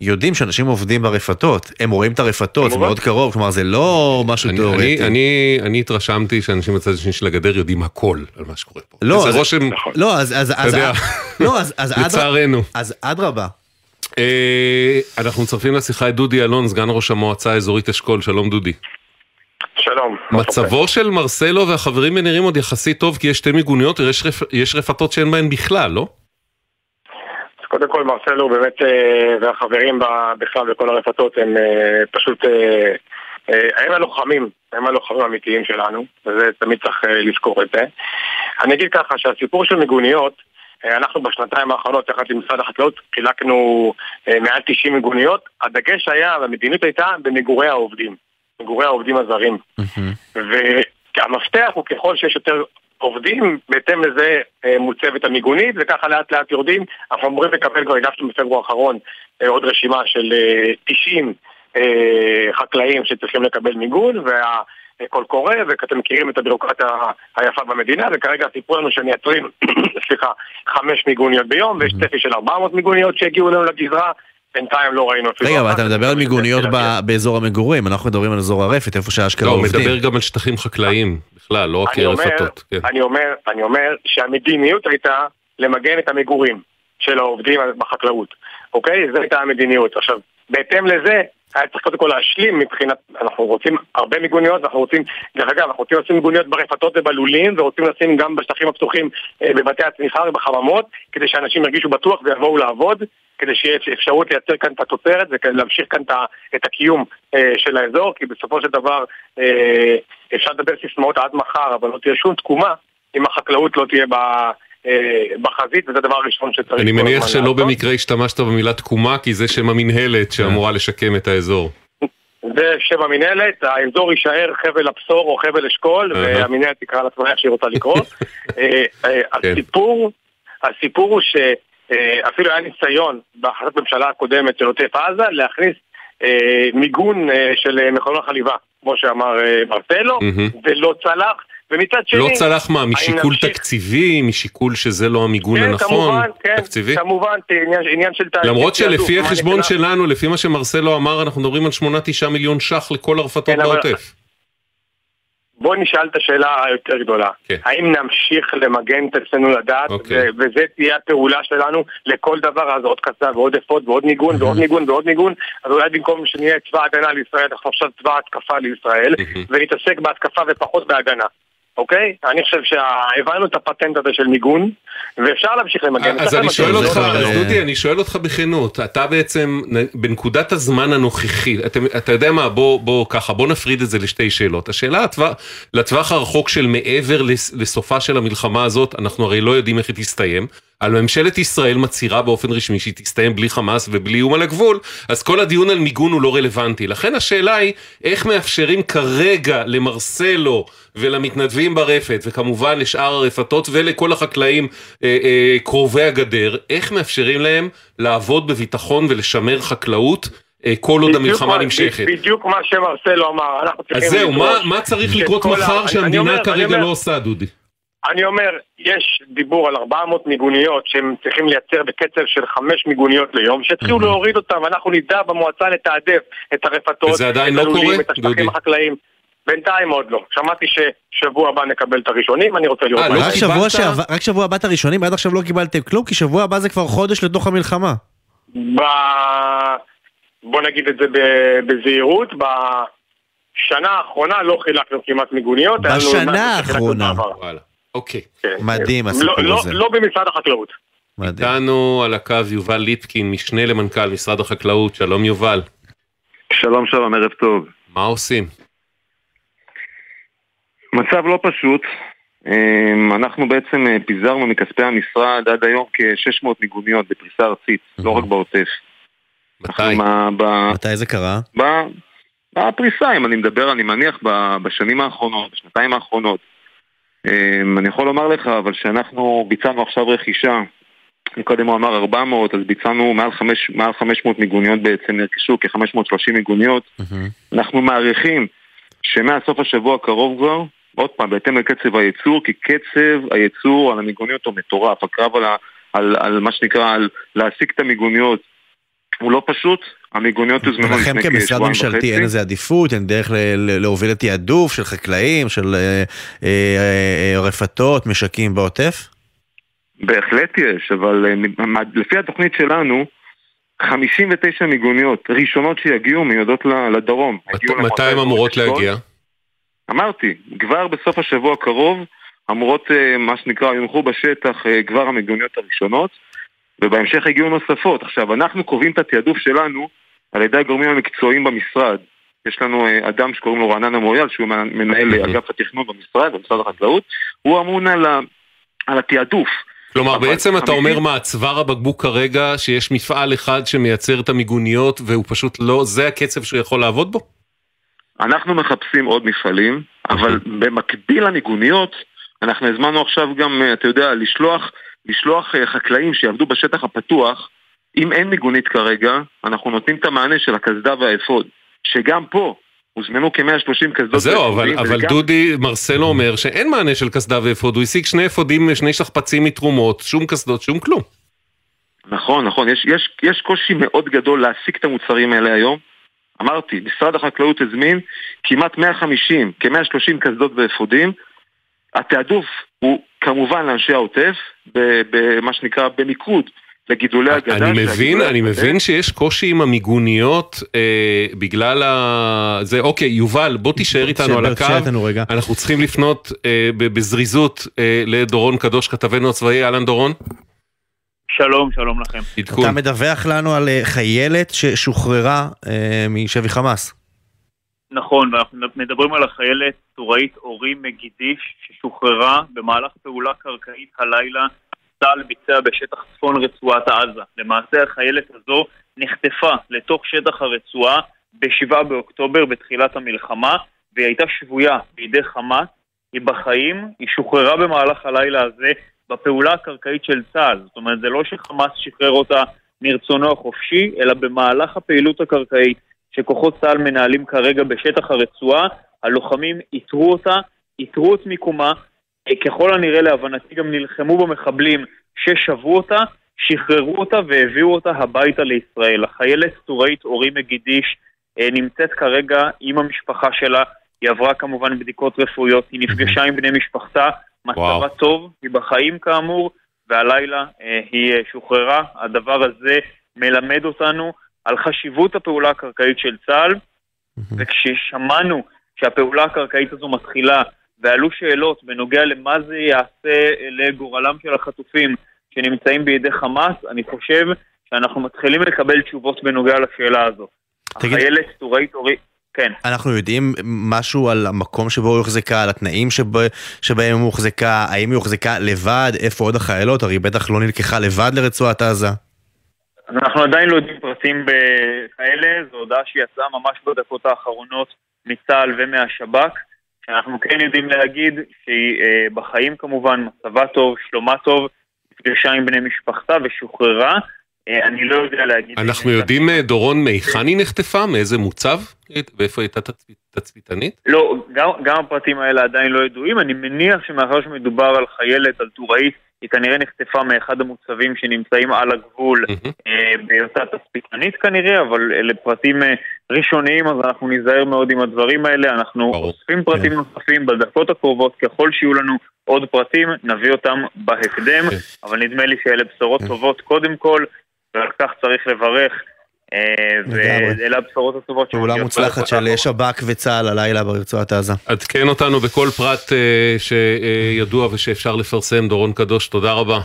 יודעים שאנשים עובדים ברפתות, הם רואים את הרפתות, זה מאוד קרוב, כלומר זה לא משהו תיאורטי. אני, אני התרשמתי שאנשים בצד השני של הגדר יודעים הכל על מה שקורה פה. לא, זה רושם, נכון. לא, אז, אז, אז, לא, אז, אז לצערנו. אז אדרבה. אה, אנחנו מצרפים לשיחה את דודי אלון, סגן ראש המועצה האזורית אשכול, שלום דודי. שלום. מצבו של מרסלו והחברים נראים עוד יחסית טוב כי יש שתי מיגוניות, יש, רפ... יש רפתות שאין בהן בכלל, לא? קודם כל מרסלו באמת אה, והחברים בכלל בכל הרפתות הם אה, פשוט, הם הלוחמים הם הלוחמים האמיתיים שלנו, וזה תמיד צריך לזכור את זה. אני אגיד ככה שהסיפור של מיגוניות, אנחנו בשנתיים האחרונות, יחד עם משרד החקלאות, חילקנו מעל 90 מיגוניות. הדגש היה, והמדיניות הייתה, במגורי העובדים. מגורי העובדים הזרים. והמפתח הוא ככל שיש יותר עובדים, בהתאם לזה אה, מוצבת המיגונית, וככה לאט לאט יורדים. אנחנו אמורים לקבל, כבר הגשנו בפברואר האחרון אה, עוד רשימה של 90 אה, חקלאים שצריכים לקבל מיגון, וה... קול קורא, ואתם מכירים את הבירוקרטיה היפה במדינה, וכרגע סיפרו לנו שמייצרים, סליחה, חמש מיגוניות ביום, ויש צפי של 400 מיגוניות שהגיעו אלינו לגזרה, בינתיים לא ראינו אפילו... רגע, אבל אתה מדבר על מיגוניות באזור המגורים, אנחנו מדברים על אזור הרפת, איפה שהאשכרה עובדים. לא, הוא מדבר גם על שטחים חקלאיים, בכלל, לא רק רפתות. כן. אני אומר, אני אומר שהמדיניות הייתה למגן את המגורים של העובדים בחקלאות, אוקיי? זו הייתה המדיניות. עכשיו, בהתאם לזה, היה צריך קודם כל להשלים מבחינת, אנחנו רוצים הרבה מיגוניות, אנחנו רוצים, דרך אגב, אנחנו רוצים לשים מיגוניות ברפתות ובלולים, ורוצים לשים גם בשטחים הפתוחים אה, בבתי הצמיחה ובחממות, כדי שאנשים ירגישו בטוח ויבואו לעבוד, כדי שיהיה אפשרות לייצר כאן את התוצרת ולהמשיך כאן את הקיום אה, של האזור, כי בסופו של דבר אה, אפשר לדבר סיסמאות עד מחר, אבל לא תהיה שום תקומה אם החקלאות לא תהיה ב... בחזית, וזה הדבר הראשון שצריך... אני מניח שלא במקרה השתמשת במילה תקומה, כי זה שם המינהלת שאמורה לשקם את האזור. זה שם המינהלת, האזור יישאר חבל הבשור או חבל אשכול, והמינהלת תקרא לעצמה איך שהיא רוצה לקרוא. כן. הסיפור, הסיפור הוא שאפילו היה ניסיון בהחלטת ממשלה הקודמת של עוטף עזה להכניס מיגון של מכונות חליבה, כמו שאמר מרטלו, ולא צלח. ומצד שני... לא צלח מה, משיקול נמשיך... תקציבי, משיקול שזה לא המיגון כן, הנכון? כמובן, כן, תקציבי? כמובן, עניין, עניין של תהליך. למרות שלפי החשבון שלנו, לפי מה שמרסלו אמר, אנחנו מדברים על 8-9 מיליון ש"ח לכל הרפתות כן, בעוטף. בוא נשאל את השאלה היותר גדולה. כן. האם נמשיך למגן את אצלנו לדעת, אוקיי. וזה תהיה הפעולה שלנו לכל דבר, אז עוד קצה ועוד אפוד ועוד ניגון ועוד ניגון ועוד ניגון, אז אולי במקום שנהיה צבא הגנה לישראל, אנחנו עכשיו צבא התקפה לישראל, ונתעסק בהתקפה ופחות בהגנה. אוקיי? אני חושב שהבנו את הפטנט הזה של מיגון, ואפשר להמשיך למגן. אז אני שואל אותך, דודי, אני שואל אותך בכנות, אתה בעצם, בנקודת הזמן הנוכחי, אתה יודע מה, בוא ככה, בוא נפריד את זה לשתי שאלות. השאלה לטווח הרחוק של מעבר לסופה של המלחמה הזאת, אנחנו הרי לא יודעים איך היא תסתיים. על ממשלת ישראל מצהירה באופן רשמי שהיא תסתיים בלי חמאס ובלי איום על הגבול, אז כל הדיון על מיגון הוא לא רלוונטי. לכן השאלה היא, איך מאפשרים כרגע למרסלו ולמתנדבים ברפת, וכמובן לשאר הרפתות ולכל החקלאים אה, אה, קרובי הגדר, איך מאפשרים להם לעבוד בביטחון ולשמר חקלאות? אה, כל עוד המלחמה נמשכת. בדיוק מה שמרסלו אמר, אנחנו צריכים... אז זהו, מה, מה צריך לקרות מחר שהמדינה כרגע לא עושה, דודי? אני אומר, יש דיבור על 400 מיגוניות שהם צריכים לייצר בקצב של 5 מיגוניות ליום, שיתחילו להוריד אותם, ואנחנו נדע במועצה לתעדף את הרפתות, וזה עדיין לא קורה, את השטחים החקלאיים. בינתיים עוד לא. שמעתי ששבוע הבא נקבל את הראשונים, אני רוצה לראות... אה, לא רק שבוע שעבר, רק שבוע הבא את הראשונים, עד עכשיו לא קיבלתם כלום, כי שבוע הבא זה כבר חודש לתוך המלחמה. ב... בוא נגיד את זה בזהירות, בשנה האחרונה לא חילקנו כמעט מיגוניות. בשנה האחרונה. אוקיי. כן. מדהים לא, הסיפור לא, הזה. לא במשרד החקלאות. איתנו על הקו יובל ליפקין, משנה למנכ"ל משרד החקלאות, שלום יובל. שלום שלום, ערב טוב. מה עושים? מצב לא פשוט. אמ, אנחנו בעצם אה, פיזרנו מכספי המשרד עד היום כ-600 מיגוניות בפריסה ארצית, לא רק בעוטף. מתי? מתי זה קרה? בפריסה, אם אני מדבר, אני מניח, בשנים האחרונות, בשנתיים האחרונות. אמ, אני יכול לומר לך, אבל שאנחנו ביצענו עכשיו רכישה, קודם הוא אמר 400, אז ביצענו מעל, 5, מעל 500 מיגוניות בעצם, נרכשו כ-530 מיגוניות. Mm-hmm. אנחנו מעריכים שמהסוף השבוע הקרוב כבר, עוד פעם, בהתאם לקצב הייצור, כי קצב הייצור על המיגוניות הוא מטורף, הקרב על, על, על מה שנקרא, על להשיג את המיגוניות הוא לא פשוט, המיגוניות הוזמנו לפני כשבועיים וחצי. לכם כמשרד ממשלתי אין איזה עדיפות, אין דרך להוביל את תעדוף של חקלאים, של אה, אה, אה, רפתות, משקים בעוטף? בהחלט יש, אבל לפי התוכנית שלנו, 59 מיגוניות ראשונות שיגיעו מיועדות לדרום. מתי הן אמורות להגיע? אמרתי, כבר בסוף השבוע הקרוב אמורות, מה שנקרא, יונחו בשטח כבר המיגוניות הראשונות. ובהמשך הגיעו נוספות. עכשיו, אנחנו קובעים את התעדוף שלנו על ידי הגורמים המקצועיים במשרד. יש לנו אה, אדם שקוראים לו רענן אמוריאל, שהוא מנהל אגף התכנון במשרד, במשרד החקלאות, הוא אמון על, ה, על התעדוף. כלומר בעצם אתה אומר מה, צוואר הבקבוק כרגע, שיש מפעל אחד שמייצר את המיגוניות והוא פשוט לא, זה הקצב שהוא יכול לעבוד בו? אנחנו מחפשים עוד מפעלים, אבל במקביל למיגוניות, אנחנו הזמנו עכשיו גם, אה, אתה יודע, לשלוח, לשלוח אה, חקלאים שיעבדו בשטח הפתוח, אם אין מיגונית כרגע, אנחנו נותנים את המענה של הקסדה והאפוד, שגם פה הוזמנו כ-130 קסדות. זהו, אבל, אבל וגם... דודי מרסלו אומר שאין מענה של קסדה ואפוד, הוא השיג שני אפודים, שני שכפ"צים מתרומות, שום קסדות, שום כלום. נכון, נכון, יש, יש, יש קושי מאוד גדול להשיג את המוצרים האלה היום. אמרתי, משרד החקלאות הזמין כמעט 150, כ-130 קסדות ואפודים. התעדוף הוא כמובן לאנשי העוטף, במה שנקרא במיקוד לגידולי הגדה. אני מבין, אני מבין שיש קושי עם המיגוניות אה, בגלל ה... זה, אוקיי, יובל, בוא תישאר איתנו על הקו. אנחנו צריכים לפנות אה, בזריזות אה, לדורון קדוש, כתבנו הצבאי, אהלן דורון. שלום, שלום לכם. עדכון. אתה מדווח לנו על אה, חיילת ששוחררה אה, משבי חמאס. נכון, ואנחנו מדברים על החיילת טוראית אורי מגידיש ששוחררה במהלך פעולה קרקעית הלילה צה"ל ביצע בשטח צפון רצועת עזה. למעשה החיילת הזו נחטפה לתוך שטח הרצועה ב-7 באוקטובר בתחילת המלחמה והיא הייתה שבויה בידי חמאס, היא בחיים, היא שוחררה במהלך הלילה הזה בפעולה הקרקעית של צה"ל. זאת אומרת, זה לא שחמאס שחרר אותה מרצונו החופשי, אלא במהלך הפעילות הקרקעית שכוחות צה"ל מנהלים כרגע בשטח הרצועה, הלוחמים איתרו אותה, איתרו את מיקומה, אה, ככל הנראה להבנתי גם נלחמו במחבלים ששבו אותה, שחררו אותה והביאו אותה הביתה לישראל. החיילת טוראית אורי מגידיש אה, נמצאת כרגע עם המשפחה שלה, היא עברה כמובן בדיקות רפואיות, היא נפגשה עם בני משפחתה, מצבה טוב, היא בחיים כאמור, והלילה אה, היא שוחררה. הדבר הזה מלמד אותנו על חשיבות הפעולה הקרקעית של צה"ל, וכששמענו שהפעולה הקרקעית הזו מתחילה ועלו שאלות בנוגע למה זה יעשה לגורלם של החטופים שנמצאים בידי חמאס, אני חושב שאנחנו מתחילים לקבל תשובות בנוגע לשאלה הזו. תגיד... החיילת טוראית אורית... כן. אנחנו יודעים משהו על המקום שבו היא הוחזקה, על התנאים שב... שבהם היא הוחזקה, האם היא הוחזקה לבד, איפה עוד החיילות, הרי בטח לא נלקחה לבד לרצועת עזה. אנחנו עדיין לא יודעים פרטים כאלה, זו הודעה שיצאה ממש בדקות האחרונות מצה"ל ומהשב"כ. שאנחנו כן יודעים להגיד שהיא אה, בחיים כמובן, מצבה טוב, שלומה טוב, נפגשה עם בני משפחתה ושוחררה. אה, אני לא יודע להגיד... אנחנו יודעים, אה, דורון, מהיכן היא נחטפה? מאיזה מוצב? ואיפה הייתה תצפיתנית? לא, גם, גם הפרטים האלה עדיין לא ידועים. אני מניח שמאחר שמדובר על חיילת, על טוראית, היא כנראה נחטפה מאחד המוצבים שנמצאים על הגבול אה, בהיותה תצפיתנית כנראה, אבל אלה פרטים אה, ראשוניים, אז אנחנו ניזהר מאוד עם הדברים האלה. אנחנו אוספים פרטים כן. נוספים בדקות הקרובות, ככל שיהיו לנו עוד פרטים, נביא אותם בהקדם, כן. אבל נדמה לי שאלה בשורות כן. טובות קודם כל, ועל כך צריך לברך. אה, ואלה הבשורות הטובות. פעולה מוצלחת של שב"כ וצה"ל הלילה ברצועת עזה. עדכן אותנו בכל פרט אה, שידוע ושאפשר לפרסם, דורון קדוש, תודה רבה.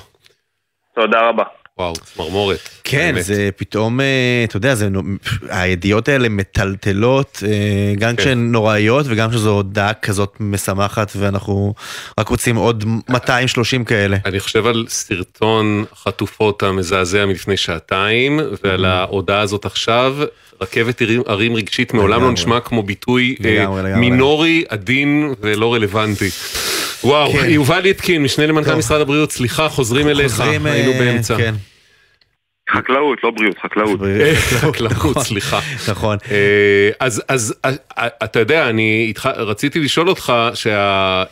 תודה רבה. וואו, צמרמורת. כן, באמת. זה פתאום, אה, אתה יודע, זה, הידיעות האלה מטלטלות, אה, גם כן. כשהן נוראיות וגם כשזו הודעה כזאת משמחת, ואנחנו רק רוצים עוד 230 כאלה. אני חושב על סרטון חטופות המזעזע מלפני שעתיים, ועל ההודעה הזאת עכשיו, רכבת ערים רגשית מעולם לא נשמע כמו ביטוי אה, מינורי, עדין ולא רלוונטי. וואו, כן. יובל ליטקין, משנה למנכ"ל משרד הבריאות, סליחה, חוזרים אליך, היינו אה, באמצע. כן. חקלאות, לא בריאות, חקלאות. חקלאות, נכון. סליחה. נכון. אה, אז אתה יודע, אני רציתי לשאול אותך שה...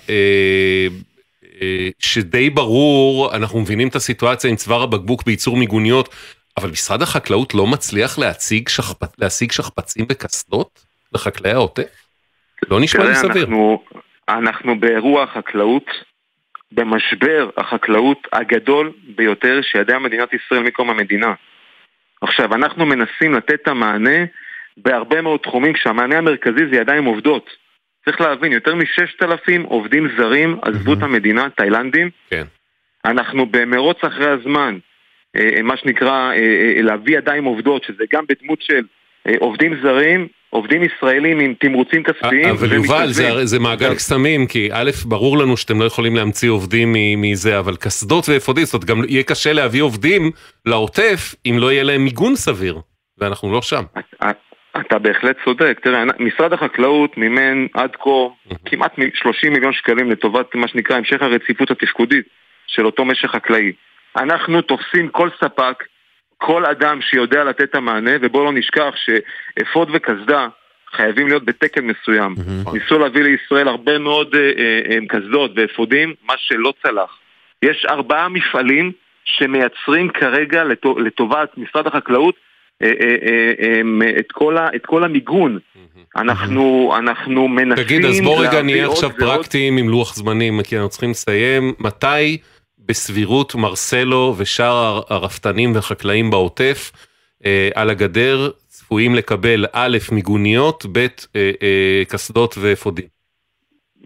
שדי ברור, אנחנו מבינים את הסיטואציה עם צוואר הבקבוק בייצור מיגוניות, אבל משרד החקלאות לא מצליח להציג שכפ... להשיג שכפ"צים וקסדות לחקלאי העוטף? לא נשמע לי סביר. אנחנו, אנחנו באירוע החקלאות, במשבר החקלאות הגדול ביותר שידעה מדינת ישראל מקום המדינה. עכשיו, אנחנו מנסים לתת את המענה בהרבה מאוד תחומים, כשהמענה המרכזי זה ידיים עובדות. צריך להבין, יותר מ-6,000 עובדים זרים עזבו את המדינה, תאילנדים. כן. אנחנו במרוץ אחרי הזמן. אה, מה שנקרא אה, אה, להביא ידיים עובדות, שזה גם בדמות של עובדים זרים, עובדים ישראלים עם תמרוצים כספיים. אבל יובל, זה, זה מעגל קסמים, כי א', ברור לנו שאתם לא יכולים להמציא עובדים מזה, אבל קסדות ואפודים, זאת אומרת, גם יהיה קשה להביא עובדים לעוטף, אם לא יהיה להם מיגון סביר, ואנחנו לא שם. אתה בהחלט צודק. תראה, משרד החקלאות מימן עד כה כמעט 30 מיליון שקלים לטובת מה שנקרא המשך הרציפות התפקודית של אותו משק חקלאי. אנחנו תופסים כל ספק, כל אדם שיודע לתת את המענה, ובואו לא נשכח שאפוד וקסדה חייבים להיות בתקן מסוים. ניסו להביא לישראל הרבה מאוד אה, אה, קסדות ואפודים, מה שלא צלח. יש ארבעה מפעלים שמייצרים כרגע לטובת משרד החקלאות אה, את כל, ה, את כל המיגון. אנחנו, אנחנו מנסים... תגיד, אז בוא רגע נהיה עכשיו פרקטיים עם לוח זמנים, כי אנחנו צריכים לסיים. מתי בסבירות מרסלו ושאר הרפתנים והחקלאים בעוטף אה, על הגדר צפויים לקבל א', מיגוניות, ב', אה, אה, קסדות ואפודים.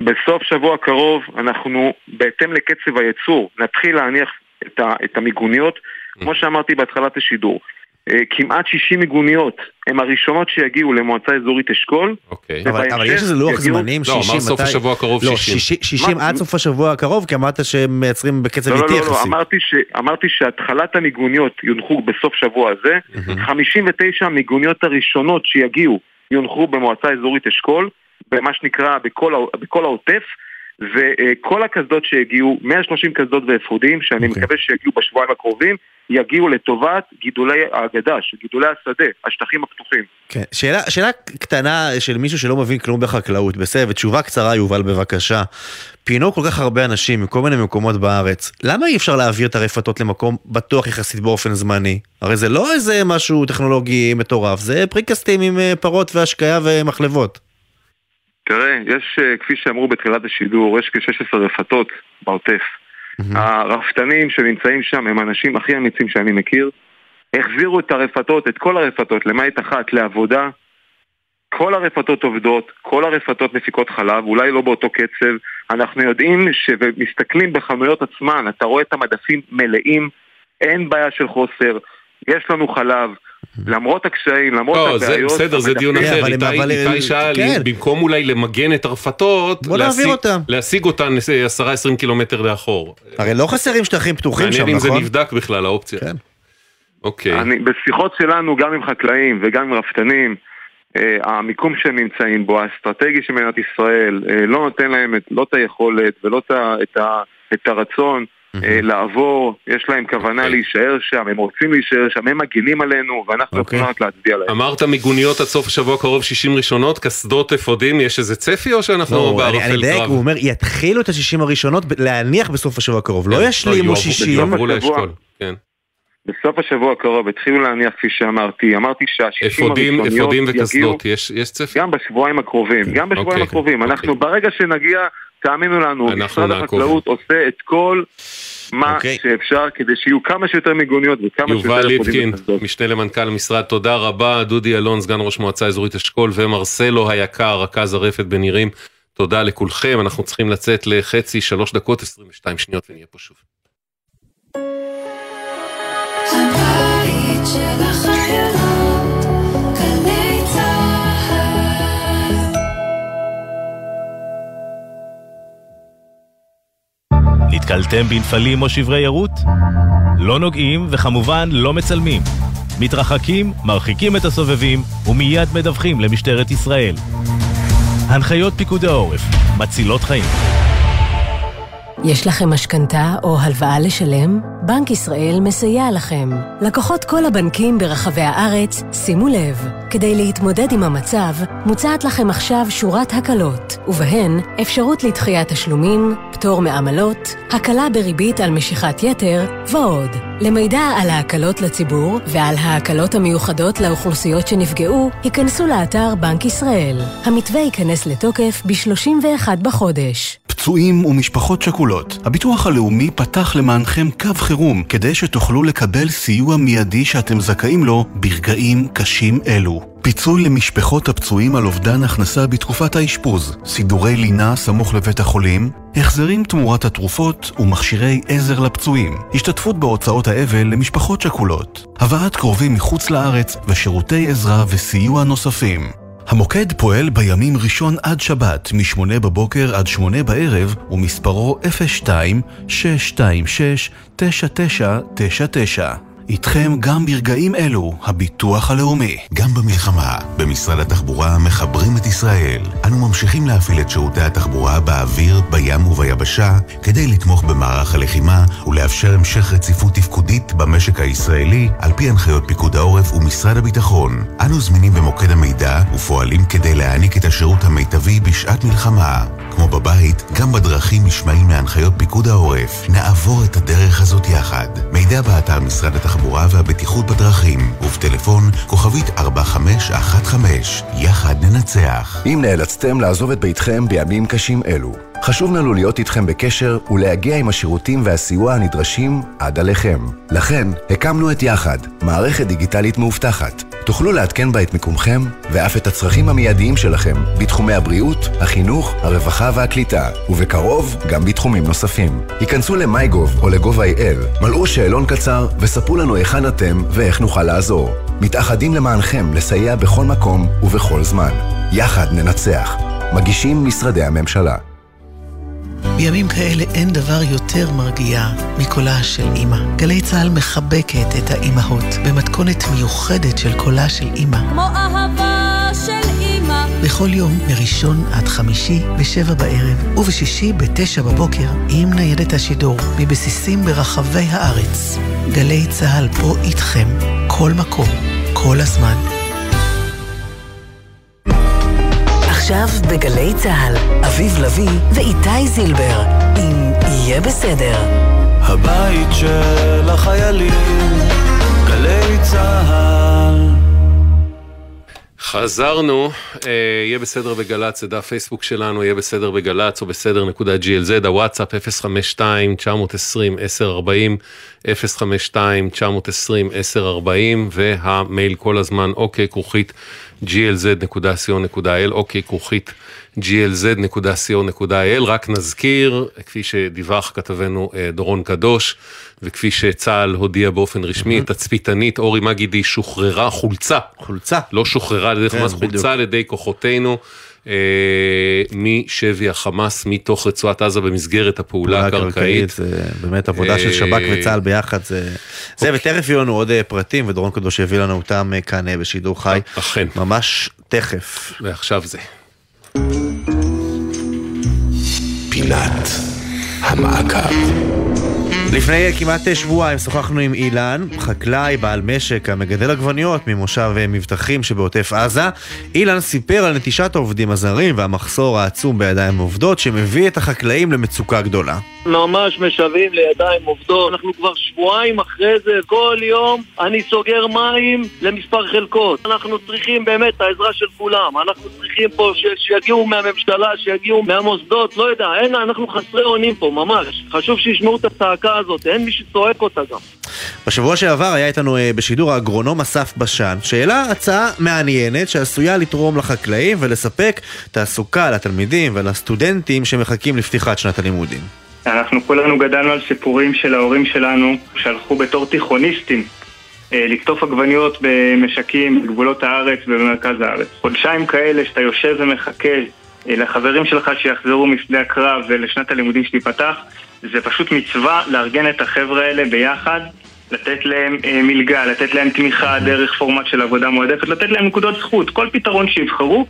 בסוף שבוע קרוב אנחנו, בהתאם לקצב הייצור, נתחיל להניח את, ה, את המיגוניות, כמו שאמרתי בהתחלת השידור. אה, כמעט 60 מיגוניות הן הראשונות שיגיעו למועצה אזורית אשכול. אוקיי. אבל, אבל יש איזה לוח יגיעו... זמנים, 60, לא, אמר סוף מתי... השבוע הקרוב לא, 60. 60 עד סוף השבוע הקרוב, כי אמרת שהם מייצרים בקצב לא, איטי לא, יחסית. לא, לא, אמרתי, ש... אמרתי שהתחלת המיגוניות יונחו בסוף שבוע הזה, mm-hmm. 59 המיגוניות הראשונות שיגיעו יונחו במועצה אזורית אשכול, במה שנקרא בכל, בכל העוטף. וכל הקסדות שהגיעו, 130 קסדות ואפודים, שאני okay. אוקיי. מקווה שיגיעו בשבועיים הקרובים, יגיעו לטובת גידולי האגדש, גידולי השדה, השטחים הפתוחים. כן, שאלה, שאלה קטנה של מישהו שלא מבין כלום בחקלאות, בסדר, ותשובה קצרה יובל בבקשה. פינו כל כך הרבה אנשים מכל מיני מקומות בארץ, למה אי אפשר להעביר את הרפתות למקום בטוח יחסית באופן זמני? הרי זה לא איזה משהו טכנולוגי מטורף, זה פריקסטים עם אה, פרות והשקיה ומחלבות. תראה, יש, אה, כפי שאמרו בתחילת השידור, יש כ-16 רפתות בעוטף. Mm-hmm. הרפתנים שנמצאים שם הם האנשים הכי אמיצים שאני מכיר. החזירו את הרפתות, את כל הרפתות, למעט אחת, לעבודה. כל הרפתות עובדות, כל הרפתות מפיקות חלב, אולי לא באותו קצב. אנחנו יודעים שמסתכלים בחנויות עצמן, אתה רואה את המדפים מלאים, אין בעיה של חוסר. יש לנו חלב, למרות הקשיים, למרות לא, הבעיות... זה בסדר, זה דיון אחר. איתי שאל, כן. במקום אולי למגן את הרפתות. להשיג אותן 10-20 קילומטר לאחור. הרי לא חסרים שטחים פתוחים שם, נכון? מעניין אם זה נבדק בכלל, האופציה. כן. אוקיי. אני, בשיחות שלנו, גם עם חקלאים וגם עם רפתנים, אה, המיקום שהם נמצאים בו, האסטרטגי של מדינת ישראל, אה, לא נותן להם לא את היכולת ולא את הרצון. אה, לעבור, יש להם כוונה אוקיי. להישאר שם, הם רוצים להישאר שם, הם מגינים עלינו, ואנחנו אוקיי. יכולים רק להצדיע להם. אמרת מיגוניות עד סוף השבוע הקרוב 60 ראשונות, קסדות אפודים, יש איזה צפי או שאנחנו לא, בערפל קרב? אני דייק, הוא אומר, יתחילו את ה-60 הראשונות להניח בסוף השבוע הקרוב, לא כן. ישלימו 60. לא, כן. בסוף השבוע הקרוב התחילו להניח, כפי שאמרתי, אמרתי שהשישים הראשוניות יגיעו... אפודים וקסדות, יש צפי? גם בשבועיים הקרובים, גם בשבועיים אוקיי, הקרובים. אנחנו ברגע שנגיע תאמינו לנו, משרד החקלאות עושה את כל מה okay. אוקיי. שאפשר כדי שיהיו כמה שיותר מיגוניות וכמה שיותר... יובל ליפקין, משנה למנכ"ל המשרד, תודה רבה. דודי אלון, סגן ראש מועצה אזורית אשכול, ומרסלו היקר, רכז הרפת בנירים. תודה לכולכם, אנחנו צריכים לצאת לחצי, שלוש דקות, 22 שניות ונהיה פה שוב. נתקלתם בנפלים או שברי ערות? לא נוגעים וכמובן לא מצלמים. מתרחקים, מרחיקים את הסובבים ומיד מדווחים למשטרת ישראל. הנחיות פיקוד העורף, מצילות חיים. יש לכם משכנתה או הלוואה לשלם? בנק ישראל מסייע לכם. לקוחות כל הבנקים ברחבי הארץ, שימו לב, כדי להתמודד עם המצב, מוצעת לכם עכשיו שורת הקלות, ובהן אפשרות לדחיית תשלומים, פטור מעמלות, הקלה בריבית על משיכת יתר ועוד. למידע על ההקלות לציבור ועל ההקלות המיוחדות לאוכלוסיות שנפגעו, היכנסו לאתר בנק ישראל. המתווה ייכנס לתוקף ב-31 בחודש. פצועים ומשפחות שכולות, הביטוח הלאומי פתח למענכם קו חירום כדי שתוכלו לקבל סיוע מיידי שאתם זכאים לו ברגעים קשים אלו. פיצוי למשפחות הפצועים על אובדן הכנסה בתקופת האשפוז, סידורי לינה סמוך לבית החולים, החזרים תמורת התרופות ומכשירי עזר לפצועים, השתתפות בהוצאות האבל למשפחות שכולות, הבאת קרובים מחוץ לארץ ושירותי עזרה וסיוע נוספים. המוקד פועל בימים ראשון עד שבת, מ-8 בבוקר עד 8 בערב, ומספרו 02-626-9999. איתכם גם ברגעים אלו, הביטוח הלאומי. גם במלחמה, במשרד התחבורה מחברים את ישראל. אנו ממשיכים להפעיל את שירותי התחבורה באוויר, בים וביבשה, כדי לתמוך במערך הלחימה ולאפשר המשך רציפות תפקודית במשק הישראלי, על פי הנחיות פיקוד העורף ומשרד הביטחון. אנו זמינים במוקד המידע ופועלים כדי להעניק את השירות המיטבי בשעת מלחמה. כמו בבית, גם בדרכים נשמעים להנחיות פיקוד העורף. נעבור את הדרך הזאת יחד. מידע באתר משרד התחבורה והבטיחות בדרכים, ובטלפון כוכבית 4515. יחד ננצח. אם נאלצתם לעזוב את ביתכם בימים קשים אלו, חשוב לנו להיות איתכם בקשר ולהגיע עם השירותים והסיוע הנדרשים עד עליכם. לכן, הקמנו את יחד, מערכת דיגיטלית מאובטחת. תוכלו לעדכן בה את מיקומכם ואף את הצרכים המיידיים שלכם בתחומי הבריאות, החינוך, הרווחה והקליטה, ובקרוב גם בתחומים נוספים. היכנסו ל-MyGov או ל-gov.il, מלאו שאלון קצר וספרו לנו היכן אתם ואיך נוכל לעזור. מתאחדים למענכם לסייע בכל מקום ובכל זמן. יחד ננצח. מגישים משרדי הממשלה. בימים כאלה אין דבר יותר מרגיע מקולה של אימא. גלי צה"ל מחבקת את האימהות במתכונת מיוחדת של קולה של אימא. כמו אהבה של אימא. בכל יום, מראשון עד חמישי, בשבע בערב, ובשישי בתשע בבוקר, עם ניידת השידור, מבסיסים ברחבי הארץ. גלי צה"ל פה איתכם, כל מקום, כל הזמן. עכשיו בגלי צה"ל, אביב לביא ואיתי זילבר, אם יהיה בסדר. הבית של החיילים, גלי צה"ל. חזרנו, אה, יהיה בסדר בגל"צ, זה דף פייסבוק שלנו, יהיה בסדר בגל"צ או בסדר נקודה glz, הוואטסאפ 052-920-1040, 052-920-1040, והמייל כל הזמן, אוקיי, כרוכית glz.co.il, אוקיי, כרוכית glz.co.il, רק נזכיר, כפי שדיווח כתבנו אה, דורון קדוש, וכפי שצה"ל הודיע באופן רשמי, תצפיתנית אורי מגידי שוחררה חולצה. חולצה. לא שוחררה על ידי כן, חמאס. חולצה על ידי כוחותינו. אה, משבי החמאס, מתוך רצועת עזה במסגרת הפעולה הקרקעית. זה באמת עבודה של אה, שב"כ וצה"ל ביחד. זה, זה ותכף יהיו לנו עוד פרטים, ודורון קדוש יביא לנו אותם כאן בשידור חי. אכן. ממש תכף. ועכשיו זה. פינת המעקב. לפני כמעט שבועיים שוחחנו עם אילן, חקלאי, בעל משק, המגדל עגבניות ממושב אה, מבטחים שבעוטף עזה. אילן סיפר על נטישת העובדים הזרים והמחסור העצום בידיים עובדות שמביא את החקלאים למצוקה גדולה. ממש משוועים לידיים עובדות. אנחנו כבר שבועיים אחרי זה, כל יום אני סוגר מים למספר חלקות. אנחנו צריכים באמת את העזרה של כולם. אנחנו צריכים פה ש- שיגיעו מהממשלה, שיגיעו מהמוסדות, לא יודע, אין, אנחנו חסרי אונים פה, ממש. חשוב שישמעו את הצעקה הזאת, אין מי שצועק אותה גם. בשבוע שעבר היה איתנו אה, בשידור האגרונום אסף בשן, שהעלה הצעה מעניינת שעשויה לתרום לחקלאים ולספק תעסוקה לתלמידים ולסטודנטים שמחכים לפתיחת שנת הלימודים. אנחנו כולנו גדלנו על סיפורים של ההורים שלנו שהלכו בתור תיכוניסטים אה, לקטוף עגבניות במשקים בגבולות הארץ ובמרכז הארץ. חודשיים כאלה שאתה יושב ומחכה לחברים שלך שיחזרו משדה הקרב ולשנת הלימודים שתיפתח זה פשוט מצווה לארגן את החבר'ה האלה ביחד לתת להם אה, מלגה, לתת להם תמיכה דרך פורמט של עבודה מועדפת, לתת להם נקודות זכות, כל פתרון שיבחרו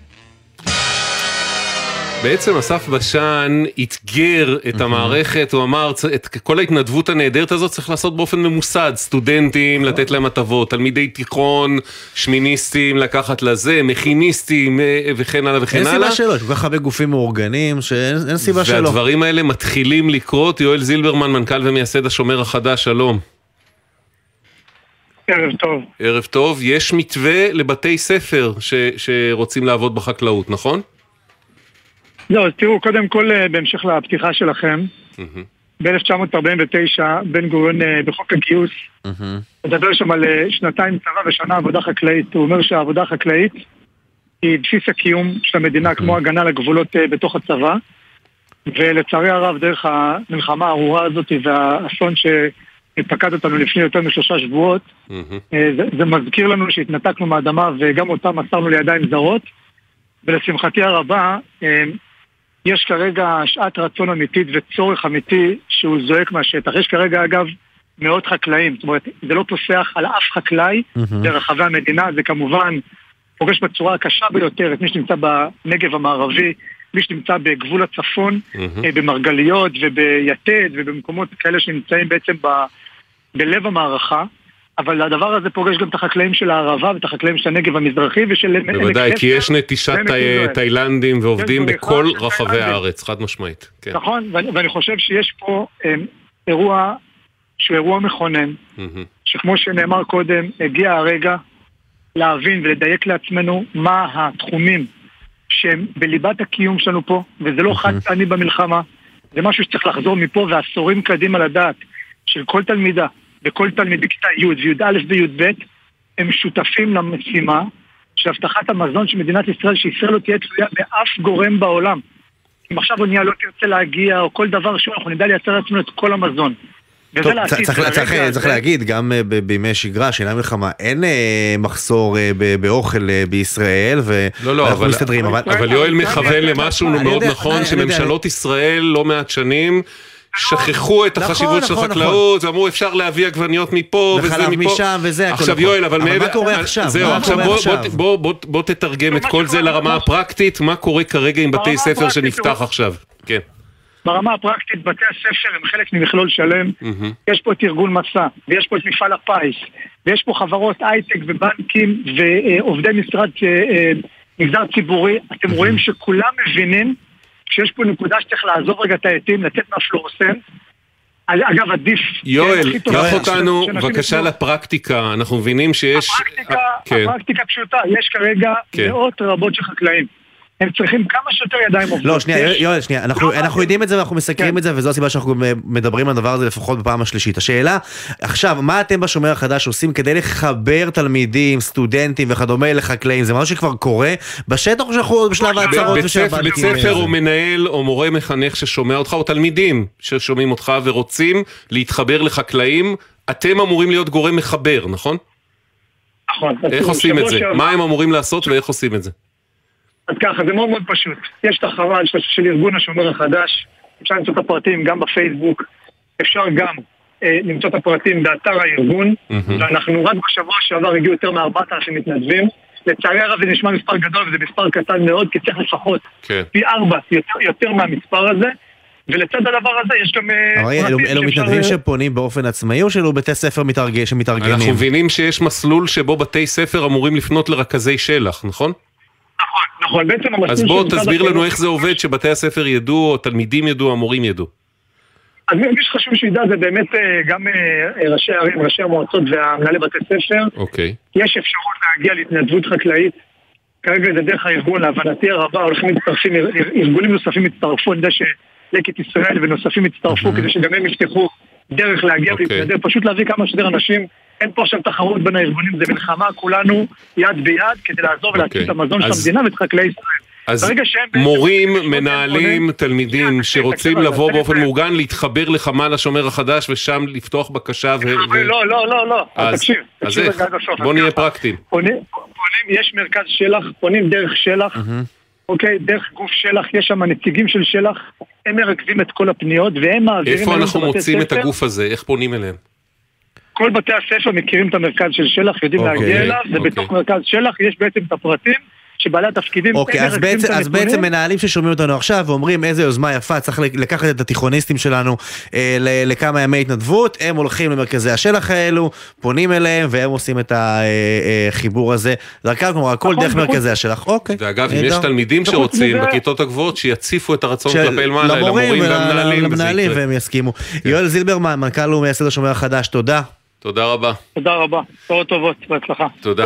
בעצם אסף בשן אתגר את המערכת, הוא אמר, "צ- את כל ההתנדבות הנהדרת הזאת צריך לעשות באופן ממוסד, סטודנטים, לתת להם הטבות, תלמידי תיכון, שמיניסטים, לקחת לזה, מכיניסטים אה, וכן הלאה וכן אין הלאה. סיבה שלא, יש כל כך הרבה גופים מאורגנים שאין אין סיבה שלא. והדברים האלה מתחילים לקרות, יואל זילברמן, מנכ"ל ומייסד השומר החדש, שלום. ערב טוב. ערב טוב, יש מתווה לבתי ספר ש, שרוצים לעבוד בחקלאות, נכון? לא, אז תראו, קודם כל, אה, בהמשך לפתיחה שלכם, ב-1949, בן גוריון אה, בחוק הגיוס, מדבר שם על אה, שנתיים צבא ושנה עבודה חקלאית. הוא אומר שהעבודה החקלאית היא בסיס הקיום של המדינה כמו הגנה לגבולות בתוך הצבא. ולצערי הרב, דרך המלחמה הארורה הזאת והאסון שפקד אותנו לפני יותר משלושה שבועות, אה, זה, זה מזכיר לנו שהתנתקנו מהאדמה וגם אותה מסרנו לידיים זרות. ולשמחתי הרבה, יש כרגע שעת רצון אמיתית וצורך אמיתי שהוא זועק מהשטח. יש כרגע, אגב, מאות חקלאים, זאת אומרת, זה לא פוסח על אף חקלאי ברחבי המדינה, זה כמובן פוגש בצורה הקשה ביותר את מי שנמצא בנגב המערבי, מי שנמצא בגבול הצפון, אה, במרגליות וביתד ובמקומות כאלה שנמצאים בעצם ב, בלב המערכה. אבל הדבר הזה פוגש גם את החקלאים של הערבה ואת החקלאים של הנגב המזרחי ושל בוודאי, כי יש נטישת תאילנדים ועובדים בכל רחבי הארץ, חד משמעית. כן. נכון, ואני חושב שיש פה אה, אירוע שהוא אירוע מכונן, שכמו שנאמר קודם, הגיע הרגע להבין ולדייק לעצמנו מה התחומים שהם בליבת הקיום שלנו פה, וזה לא חד פעני במלחמה, זה משהו שצריך לחזור מפה ועשורים קדימה לדעת של כל תלמידה וכל תלמיד בכיתה י' וי"א וי"ב הם שותפים למשימה של הבטחת המזון של מדינת ישראל, שישראל לא תהיה תלויה באף גורם בעולם. אם עכשיו אונייה לא תרצה להגיע או כל דבר שהוא, אנחנו נדע לייצר לעצמנו את כל המזון. טוב, צריך להגיד, גם אה, בימי שגרה, שאינה מלחמה, אין אה, מחסור אה, באוכל בישראל, ואנחנו מסתדרים. אבל יואל מכוון למשהו מאוד נכון, שממשלות ישראל לא מעט שנים... שכחו את החשיבות של חקלאות, ואמרו אפשר להביא עגבניות מפה וזה מפה. וחלב משם וזה, עכשיו יואל, אבל מה קורה עכשיו? זהו, עכשיו בוא תתרגם את כל זה לרמה הפרקטית, מה קורה כרגע עם בתי ספר שנפתח עכשיו? כן. ברמה הפרקטית, בתי הספר הם חלק ממכלול שלם. Mm-hmm. יש פה את ארגון מסע, ויש פה את מפעל הפיס, ויש פה חברות הייטק ובנקים ועובדי משרד אה, אה, מגזר ציבורי. אתם. רואים שכולם מבינים שיש פה נקודה שצריך לעזוב רגע את העטים, לתת מהפלורסנט. אגב, עדיף... יואל, קח אותנו בבקשה לפרקטיקה, אנחנו מבינים שיש... הפרקטיקה, כן. הפרקטיקה פשוטה, יש כרגע כן. מאות רבות של חקלאים. הם צריכים כמה שיותר ידיים עובדות. לא, שנייה, יואל, שנייה, אנחנו, לא אנחנו יודעים את זה ואנחנו מסקרים כן. את זה, וזו הסיבה שאנחנו מדברים על הדבר הזה לפחות בפעם השלישית. השאלה, עכשיו, מה אתם בשומר החדש עושים כדי לחבר תלמידים, סטודנטים וכדומה לחקלאים? זה משהו שכבר קורה בשטח או שאנחנו עוד בשלב ההצהרות ושהבנקים... בית ספר או מנהל או מורה מחנך ששומע אותך, או תלמידים ששומעים אותך ורוצים להתחבר לחקלאים, אתם אמורים להיות גורם מחבר, נכון? נכון. איך עושים את זה? מה הם אמורים לעשות ואיך עושים את זה? אז ככה, זה מאוד מאוד פשוט. יש את החמ"ל של, של ארגון השומר החדש, אפשר למצוא את הפרטים גם בפייסבוק, אפשר גם אה, למצוא את הפרטים באתר הארגון, mm-hmm. ואנחנו רק בשבוע שעבר הגיעו יותר מ-4,000 מתנדבים. לצערי הרב זה נשמע מספר גדול וזה מספר קטן מאוד, כי צריך לפחות כן. פי ארבע יותר, יותר מהמספר הזה. ולצד הדבר הזה יש גם... אה, אלו, אלו מתנדבים שפונים באופן עצמאי או שאלו בתי ספר מתארגנים שמתארגנים? אנחנו מבינים שיש מסלול שבו בתי ספר אמורים לפנות לרכזי שלח, נכון? נכון, נכון, בעצם המסלול אז בוא תסביר לנו איך זה עובד, שבתי הספר ידעו, או תלמידים ידעו, המורים ידעו. אז מי שחשוב שידע זה באמת אה, גם אה, ראשי הערים, ראשי המועצות והמנהלי בתי ספר. אוקיי. יש אפשרות להגיע להתנדבות חקלאית. כרגע זה דרך הארגון, להבנתי הרבה, הולכים מצטרפים, ארגונים נוספים הצטרפו, אני יודע שלקט ישראל ונוספים הצטרפו כדי שגם הם יפתחו דרך להגיע אוקיי. ולהתנדב, פשוט להביא כמה שיותר אנשים אין פה עכשיו תחרות בין הארגונים, זה מלחמה, כולנו יד ביד כדי לעזור ולהציל okay. אוקיי. את המזון של המדינה ואת חקלאי ישראל. אז מורים, מנהלים, תלמידים שרוצים לבוא באופן מאורגן, להתחבר לחמ"ל השומר החדש ושם לפתוח בקשה ו... לא, לא, לא, לא, תקשיב, תקשיב רגע עד הסוף. בוא נהיה פרקטיים. יש מרכז שלח, פונים דרך שלח, אוקיי, דרך גוף שלח, יש שם נציגים של שלח, הם מרכזים את כל הפניות והם מעבירים... איפה אנחנו מוצאים את הגוף הזה? איך פונים אליהם? כל בתי הספר מכירים את המרכז של שלח, יודעים okay, להגיע אליו, okay. ובתוך מרכז שלח יש בעצם את הפרטים. שבעלי התפקידים... אוקיי, אז, בעצם, אז בעצם מנהלים ששומעים אותנו עכשיו ואומרים איזה יוזמה יפה, צריך לקחת את התיכוניסטים שלנו אה, לכמה ימי התנדבות, הם הולכים למרכזי השלח האלו, פונים אליהם והם עושים את החיבור הזה. דרכם, כלומר, הכל נכון, דרך מרכזי השלח, אוקיי. ואגב, אם יש תלמידים שרוצים בכיתות הגבוהות, שיציפו את הרצון כלפי למעלה, למורים ולמנהלים, והם יסכימו. כן. יואל זילברמן, מנכ"ל ומייסד השומר החדש, תודה. תודה רבה. תודה רבה, בשורות טובות, בהצלחה. תודה.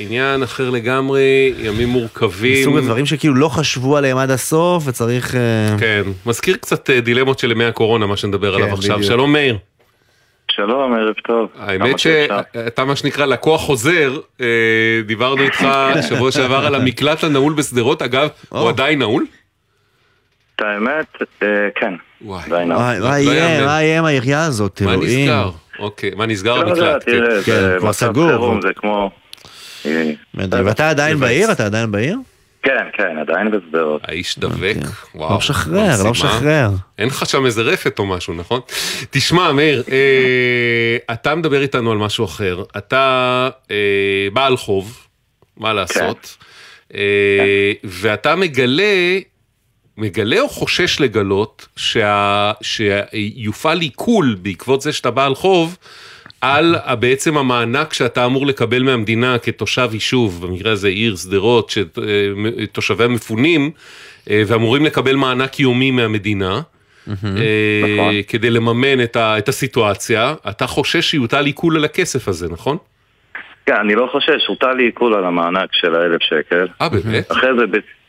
אה, עניין אחר לגמרי, ימים מורכבים. מסוג הדברים שכאילו לא חשבו עליהם עד הסוף וצריך... אה, כן, מזכיר קצת אה, דילמות של ימי הקורונה, מה שנדבר עליו כן, עכשיו. שלום מאיר. שלום, ערב טוב. האמת שאתה מה שנקרא לקוח חוזר, דיברנו איתך שבוע שעבר על המקלט הנעול בשדרות, אגב, הוא עדיין נעול? את האמת, כן. וואי, מה יהיה עם העירייה הזאת, אלוהים? מה נסגר? אוקיי, מה נסגר המקלט? כן, כבר סגור. זה כמו... ואתה עדיין בעיר? אתה עדיין בעיר? כן, כן, עדיין בשדרות. האיש דבק, וואו. לא משחרר, לא משחרר. אין לך שם איזה רפת או משהו, נכון? תשמע, מאיר, אה, אתה מדבר איתנו על משהו אחר. אתה אה, בעל חוב, מה לעשות, כן. אה, ואתה מגלה, מגלה או חושש לגלות, שה, שיופעל עיכול בעקבות זה שאתה בעל חוב, על בעצם המענק שאתה אמור לקבל מהמדינה כתושב יישוב, במקרה הזה עיר, שדרות, שתושבי המפונים, אה, ואמורים לקבל מענק יומי מהמדינה. נכון. כדי לממן את הסיטואציה, אתה חושש שיוטל עיכול על הכסף הזה, נכון? כן, אני לא חושש, הוטל לי עיכול על המענק של האלף שקל. אה, באמת? אחרי זה,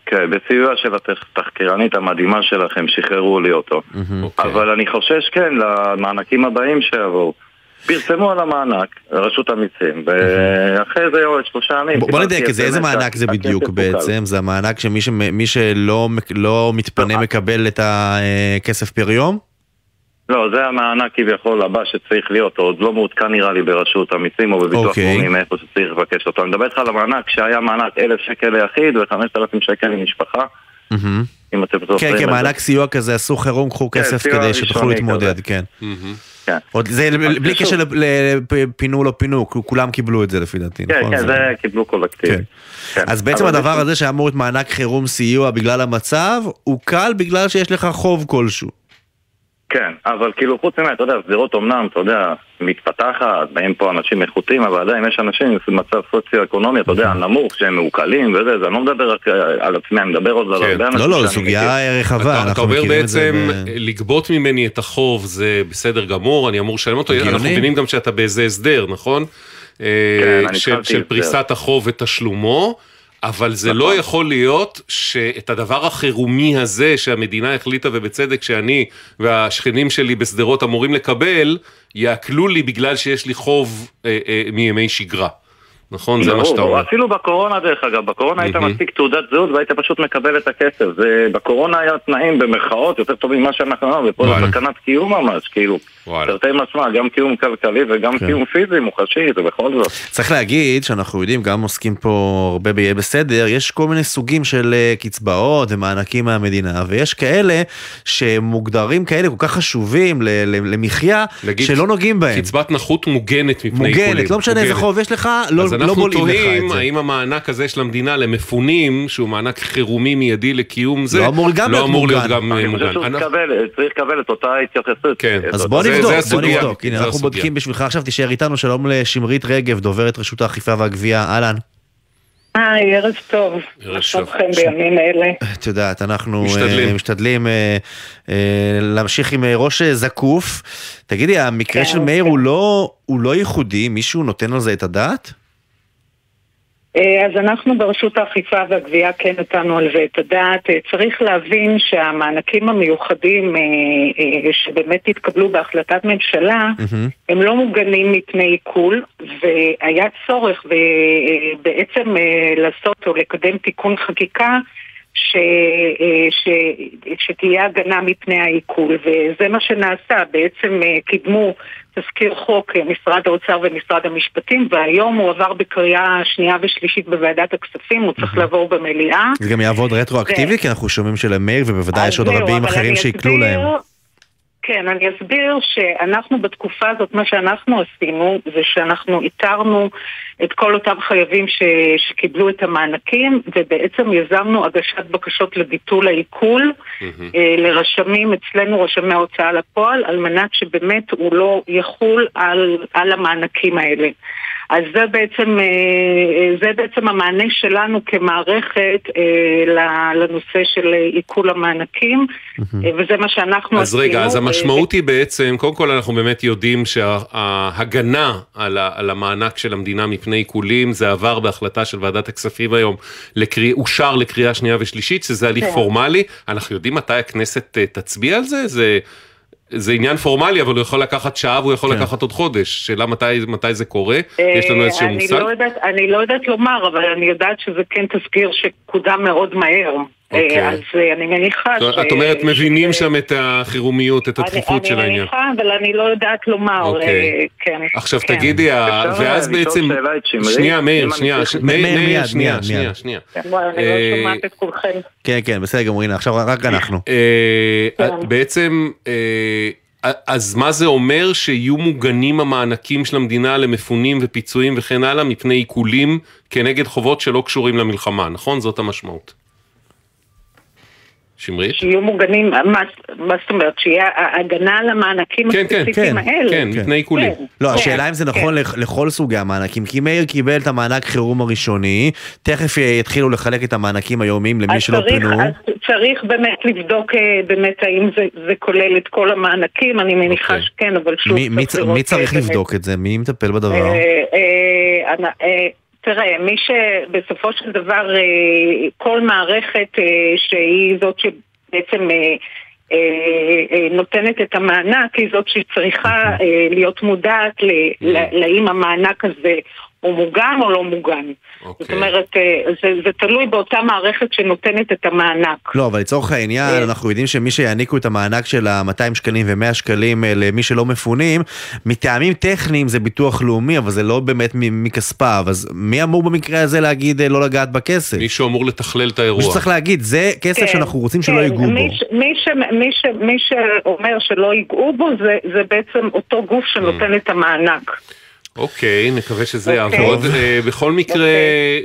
כן, בסיוע של התחקירנית המדהימה שלכם, שחררו לי אותו. אוקיי. אבל אני חושש, כן, למענקים הבאים שיבואו. פרסמו על המענק, רשות המיסים, ואחרי זה יורד שלושה ימים. בוא נדייק, איזה מענק זה בדיוק בעצם? זה המענק שמי שלא לא מתפנה לא. מקבל את הכסף פר יום? לא, זה המענק כביכול הבא שצריך להיות, עוד לא מעודכן נראה לי ברשות המיסים או בביטוח okay. לאומי מאיפה שצריך לבקש אותו. אני מדבר איתך על המענק שהיה מענק אלף שקל ליחיד וחמשת אלפים שקל למשפחה. אם אתם זוכרים. כן, כן, מענק סיוע כזה, עשו חירום, קחו כן, כסף כדי שתוכלו להתמודד, כן. כן. עוד זה בלי קשר לפינו לא פינו, כולם קיבלו את זה לפי דעתי, כן, נכון? כן, זה קיבלו קולקטיב. כן. כן. אז בעצם הדבר הזה שאמור להיות מענק חירום סיוע בגלל המצב, הוא קל בגלל שיש לך חוב כלשהו. כן, אבל כאילו חוץ ממה, אתה יודע, שדרות אמנם, אתה יודע, מתפתחת, באים פה אנשים איכותיים, אבל עדיין יש אנשים במצב סוציו-אקונומי, אתה יודע, נמוך, שהם מעוקלים וזה, אז אני לא מדבר רק על עצמי, אני מדבר עוד על כן. הרבה אנשים. לא, לא, זו סוגיה רחבה, אתה אומר בעצם, לגבות ממני את החוב זה בסדר גמור, אני אמור לשלם אותו, אנחנו מבינים גם שאתה באיזה הסדר, נכון? כן, אה, של פריסת החוב ותשלומו. אבל זה לא נכון. יכול להיות שאת הדבר החירומי הזה שהמדינה החליטה ובצדק שאני והשכנים שלי בשדרות אמורים לקבל, יעקלו לי בגלל שיש לי חוב אה, אה, מימי שגרה. נכון? זה מה שאתה אומר. אפילו בקורונה דרך אגב, בקורונה היית מציג תעודת זהות והיית פשוט מקבל את הכסף. בקורונה היה תנאים במרכאות יותר טובים ממה שאנחנו אמרנו, ופה זה סכנת קיום ממש, כאילו. תרתי משמע, גם קיום כלכלי וגם כן. קיום פיזי מוחשי, זה בכל זאת. צריך להגיד שאנחנו יודעים, גם עוסקים פה הרבה ביהיה בסדר, יש כל מיני סוגים של אה, קצבאות ומענקים מהמדינה, ויש כאלה שמוגדרים כאלה כל כך חשובים למחיה, שלא נוגעים בהם. קצבת נכות מוגנת מפני עיקולים. מוגנת, לא משנה איזה חוב יש לך, לא לא אנחנו תוהים האם המענק הזה של המדינה למפונים, שהוא מענק חירומי מיידי לקיום זה, לא אמור גם לא להיות מוגן. גם אני חושב שהוא צריך לקבל את אותה התייחסות. כן. אז בוא נבדוק, בוא נבדוק. הנה, אנחנו בודקים בשבילך עכשיו, תישאר איתנו, שלום לשמרית רגב, דוברת רשות האכיפה והגבייה, אהלן. היי, ערב טוב. ערב טוב. בימים אלה. את יודעת, אנחנו משתדלים, משתדלים להמשיך עם ראש זקוף. תגידי, המקרה כן, של מאיר כן. לא, הוא לא ייחודי, מישהו נותן על זה את הדעת? אה, אז אנחנו ברשות האכיפה והגבייה כן נתנו על זה את הדעת. אה, צריך להבין שהמענקים המיוחדים אה, שבאמת התקבלו בהחלטת ממשלה, mm-hmm. הם לא מוגנים מפני עיכול, והיה צורך בעצם לעשות או לקדם תיקון חקיקה ש, ש, שתהיה הגנה מפני העיכול, וזה מה שנעשה. בעצם קידמו תזכיר חוק אה, משרד האוצר ומשרד המשפטים, והיום הוא עבר בקריאה שנייה ושלישית בוועדת הכספים, הוא צריך לעבור במליאה. זה גם יעבוד רטרואקטיבי, כי אנחנו שומעים שלמאיר, ובוודאי יש עוד רבים אחרים שיקלו להם. כן, אני אסביר שאנחנו בתקופה הזאת, מה שאנחנו עשינו זה שאנחנו איתרנו את כל אותם חייבים ש... שקיבלו את המענקים ובעצם יזמנו הגשת בקשות לביטול העיכול mm-hmm. לרשמים, אצלנו רשמי ההוצאה לפועל, על מנת שבאמת הוא לא יחול על, על המענקים האלה. אז זה בעצם, אה, זה בעצם המענה שלנו כמערכת אה, לנושא של עיכול המענקים, וזה מה שאנחנו אז רגע, אז המשמעות היא בעצם, קודם כל אנחנו באמת יודעים שההגנה על המענק של המדינה מפני עיקולים, זה עבר בהחלטה של ועדת הכספים היום, אושר לקריאה שנייה ושלישית, שזה הליך כן. פורמלי. אנחנו יודעים מתי הכנסת אה, תצביע על זה? זה... זה עניין פורמלי, אבל הוא יכול לקחת שעה והוא יכול כן. לקחת עוד חודש. שאלה מתי, מתי זה קורה? יש לנו איזשהו מושג? לא יודעת, אני לא יודעת לומר, אבל אני יודעת שזה כן תזכיר שקודם מאוד מהר. אוקיי. אז אני מניחה ש... את אומרת, מבינים שם את החירומיות, את הדחיפות של העניין. אני מניחה, אבל אני לא יודעת לומר. אוקיי. כן. עכשיו כן. תגידי, ואז בעצם... שנייה, מאיר, שנייה, מאיר, שנייה, שנייה, שנייה. אני לא שומעת את כולכם. כן, כן, בסדר גמור, הנה, עכשיו רק אנחנו. בעצם... אז מה זה אומר שיהיו מוגנים המענקים של המדינה למפונים ופיצויים וכן הלאה מפני עיקולים כנגד חובות שלא קשורים למלחמה, נכון? זאת המשמעות. שמרית? שיהיו מוגנים, מה, מה זאת אומרת? שיהיה הגנה על המענקים כן, כן, הספציפיים כן, האלה. כן, מפני עיקולים. כן, לא, כן, השאלה אם זה נכון כן. לכל סוגי המענקים, כי מאיר קיבל את המענק חירום הראשוני, תכף יתחילו לחלק את המענקים היומיים למי שלא צריך, פינו. אז צריך באמת לבדוק אה, באמת האם זה, זה כולל את כל המענקים, אני מניחה okay. אוקיי. שכן, אבל שוב... מי, מי, מי צריך באמת. לבדוק את זה? מי מטפל בדבר? אה, אה, אה, תראה, מי שבסופו של דבר אה, כל מערכת אה, שהיא זאת שבעצם אה, נותנת את המענק היא זאת שצריכה להיות מודעת לאם המענק הזה הוא מוגן או לא מוגן. Okay. זאת אוקיי. אומרת, אה, זה, זה תלוי באותה מערכת שנותנת את המענק. לא, אבל לצורך העניין, אה. אנחנו יודעים שמי שיעניקו את המענק של ה-200 שקלים ו-100 שקלים אה, למי שלא מפונים, מטעמים טכניים זה ביטוח לאומי, אבל זה לא באמת מכספיו. אז מי אמור במקרה הזה להגיד לא לגעת בכסף? מישהו אמור לתכלל את האירוע. מישהו צריך להגיד, זה כסף כן, שאנחנו רוצים כן. שלא ייגעו בו. מי, מי, ש, מי, ש, מי שאומר שלא ייגעו בו, זה, זה בעצם אותו גוף שנותן mm. את המענק. אוקיי, נקווה שזה אוקיי. יעבוד. אה, בכל מקרה,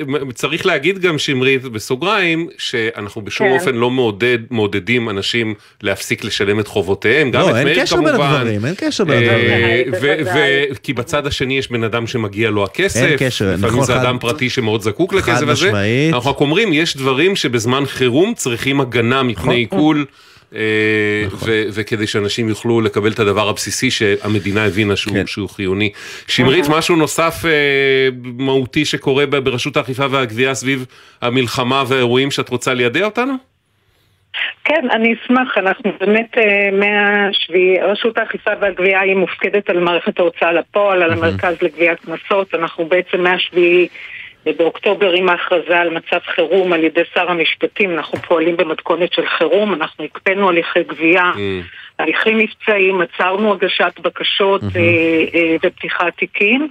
אוקיי. צריך להגיד גם שמרית בסוגריים, שאנחנו בשום כן. אופן לא מעודד, מעודדים אנשים להפסיק לשלם את חובותיהם, גם לא, את מאיר כמובן. לא, אין קשר בין הדברים, אין קשר בין אה, הדברים. כי בצד השני יש בן אדם שמגיע לו הכסף, אין קשר, נכון. לפעמים זה אדם פרטי שמאוד זקוק לכסף הזה. אנחנו רק אומרים, יש דברים שבזמן חירום צריכים הגנה מפני נכון. עיקול. אה, נכון. וכדי שאנשים יוכלו לקבל את הדבר הבסיסי שהמדינה הבינה שהוא, כן. שהוא חיוני. שמרית, נכון. משהו נוסף אה, מהותי שקורה ברשות האכיפה והגבייה סביב המלחמה והאירועים שאת רוצה לידע אותנו? כן, אני אשמח, אנחנו באמת אה, מהשביעי, רשות האכיפה והגבייה היא מופקדת על מערכת ההוצאה לפועל, על המרכז לגביית קנסות, אנחנו בעצם מהשביעי ובאוקטובר עם ההכרזה על מצב חירום על ידי שר המשפטים, אנחנו פועלים במתכונת של חירום, אנחנו הקפאנו הליכי גבייה, mm. הליכים מבצעיים, עצרנו הגשת בקשות mm-hmm. אה, ופתיחת תיקים.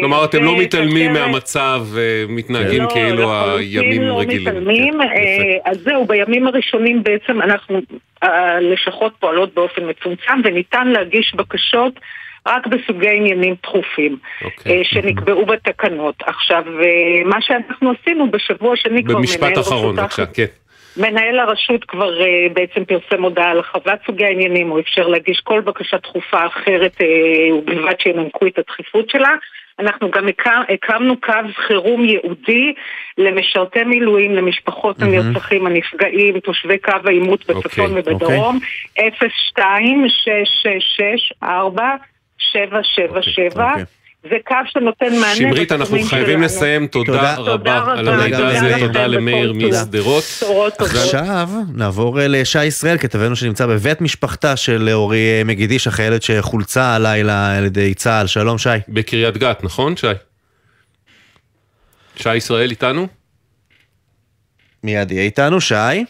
כלומר, אה, אתם לא מתעלמים מהמצב, מתנהגים לא, כאילו הימים לא רגילים. לא מתעלמים, כן, אז זהו, בימים הראשונים בעצם אנחנו, הלשכות פועלות באופן מצומצם וניתן להגיש בקשות רק בסוגי עניינים דחופים okay. אוקיי. אה, שנקבעו בתקנות. עכשיו, אה, מה שאנחנו עשינו בשבוע שני כבר במשפט אחרון, בבקשה, כן. מנהל הרשות כבר uh, בעצם פרסם הודעה על הרחבת סוגי העניינים, הוא אפשר להגיש כל בקשה דחופה אחרת, uh, ובלבד שינמקו את הדחיפות שלה. אנחנו גם הקמנו קו חירום ייעודי למשרתי מילואים, למשפחות mm-hmm. הנרצחים, הנפגעים, תושבי קו העימות בצפון okay, ובדרום, okay. 02 666 4 777 אוקיי, זה קו שנותן מענה. שמרית, אנחנו חייבים לסיים, תודה רבה על המידע הזה, תודה למאיר משדרות. עכשיו נעבור אה, לשי ישראל, כתבנו שנמצא בבית משפחתה של אורי אה, מגידיש, החיילת שחולצה הלילה על ידי צה"ל. שלום שי. בקריית גת, נכון שי? שי ישראל איתנו? מיד יהיה איתנו, שי.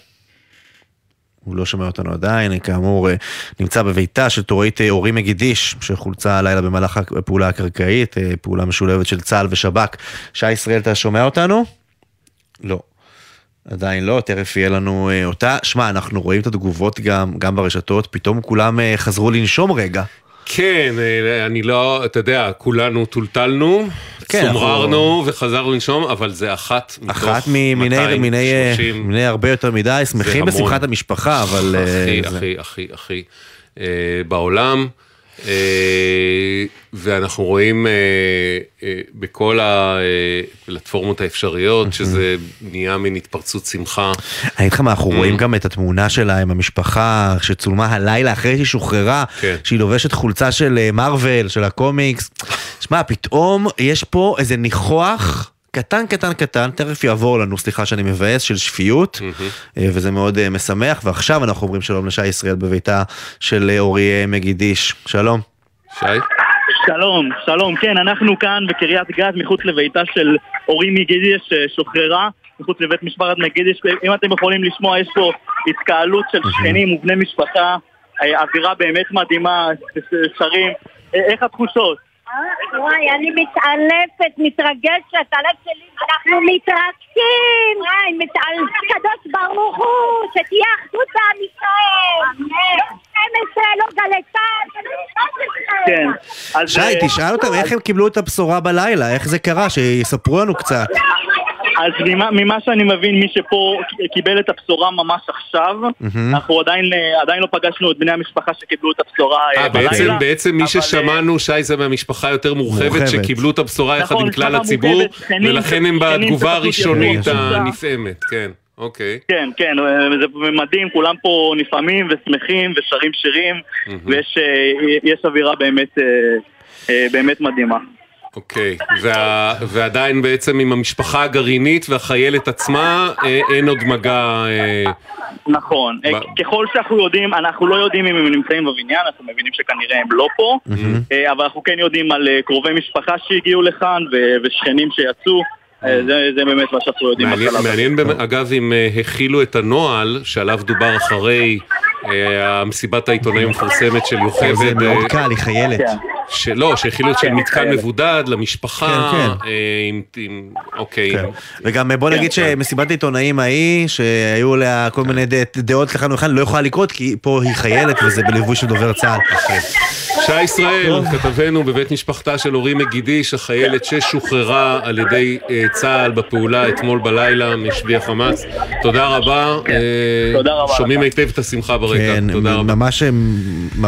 הוא לא שומע אותנו עדיין, כאמור אה, נמצא בביתה של תורית אה, אורי מגידיש, שחולצה הלילה במהלך הפעולה הקרקעית, אה, פעולה משולבת של צה"ל ושב"כ. שי ישראל, אתה שומע אותנו? לא. עדיין לא, תכף יהיה לנו אותה. שמע, אנחנו רואים את התגובות גם, גם ברשתות, פתאום כולם חזרו לנשום רגע. כן, אני לא, אתה יודע, כולנו טולטלנו, כן, סומררנו אנחנו... וחזרנו לנשום, אבל זה אחת מתוך אחת ממיני, מיני, מיני הרבה יותר מדי, שמחים בשמחת המשפחה, אבל... הכי, זה... הכי, הכי, הכי, אה, בעולם. אה, ואנחנו רואים אה, אה, בכל הפלטפורמות האפשריות שזה נהיה מין התפרצות שמחה. אני אגיד לך מה, אנחנו רואים גם את התמונה שלה עם המשפחה שצולמה הלילה אחרי שהיא שוחררה, כן. שהיא לובשת חולצה של מארוול, של הקומיקס. שמע, פתאום יש פה איזה ניחוח. קטן קטן קטן, תכף יעבור לנו, סליחה שאני מבאס, של שפיות, mm-hmm. וזה מאוד uh, משמח, ועכשיו אנחנו אומרים שלום לשי ישראל בביתה של uh, אורי מגידיש. שלום. שי? שלום, שלום, כן, אנחנו כאן בקריית גת מחוץ לביתה של אורי מגידיש ששוחררה. מחוץ לבית משפחת מגידיש. אם אתם יכולים לשמוע, יש פה התקהלות של שכנים ובני משפחה, אווירה באמת מדהימה, שרים. איך התחושות? וואי, אני מתעלפת, מתרגשת, הלב שלי, אנחנו מתרגשים! וואי, מתעלפת, קדוש ברוך הוא, שתהיה אחדות בעם ישראל! 12 לא גלצן, כן. שי, אה, תשאל אותם איך הם קיבלו את הבשורה בלילה, איך זה קרה, שיספרו לנו קצת. אז ממה, ממה שאני מבין, מי שפה קיבל את הבשורה ממש עכשיו, מהמם. אנחנו עדיין, עדיין לא פגשנו את בני המשפחה שקיבלו את הבשורה אה, אה, בעצם, בלילה. בעצם מי אבל, ששמענו, שי, זה מהמשפחה היותר מורחבת, מורחבת. שקיבלו את הבשורה יחד נכון, עם כלל הציבור, מורחבת, שכנים, ולכן הם בתגובה הראשונית. הנפעמת, כן, אוקיי. כן, כן, אה, זה מדהים, כולם פה נפעמים ושמחים ושרים שירים, ויש אה, יש אווירה באמת, אה, אה, באמת מדהימה. אוקיי, וה, ועדיין בעצם עם המשפחה הגרעינית והחיילת עצמה אה, אין עוד מגע... אה, נכון, אה, ככל שאנחנו יודעים, אנחנו לא יודעים אם הם נמצאים בבניין, אנחנו מבינים שכנראה הם לא פה, אה, אבל אנחנו כן יודעים על קרובי משפחה שהגיעו לכאן ו- ושכנים שיצאו, זה זה באמת מה שאנחנו יודעים. מעניין. מעניין אגב אם הכילו את הנוהל שעליו דובר אחרי המסיבת העיתונאים המפורסמת של יוכבד. זה מאוד אה, קל, היא חיילת. שלא, שהכילו את של כן, מתקן. מבודד למשפחה, כן, כן. אה, עם, אוקיי. כן. וגם בוא כן, נגיד כן. שמסיבת העיתונאים ההיא, שהיו לה כל מיני דעות לכאן ולכאן, לא יכולה לקרות, כי פה היא חיילת וזה בליווי של דובר צה"ל. שי ישראל, כתבנו בבית משפחתה של אורי מגידיש, החיילת ששוחררה על ידי אה, צה"ל בפעולה אתמול בלילה משבי החמאס. תודה רבה. אה, תודה רבה שומעים היטב את השמחה ברקע. כן, תודה רבה. ממש הם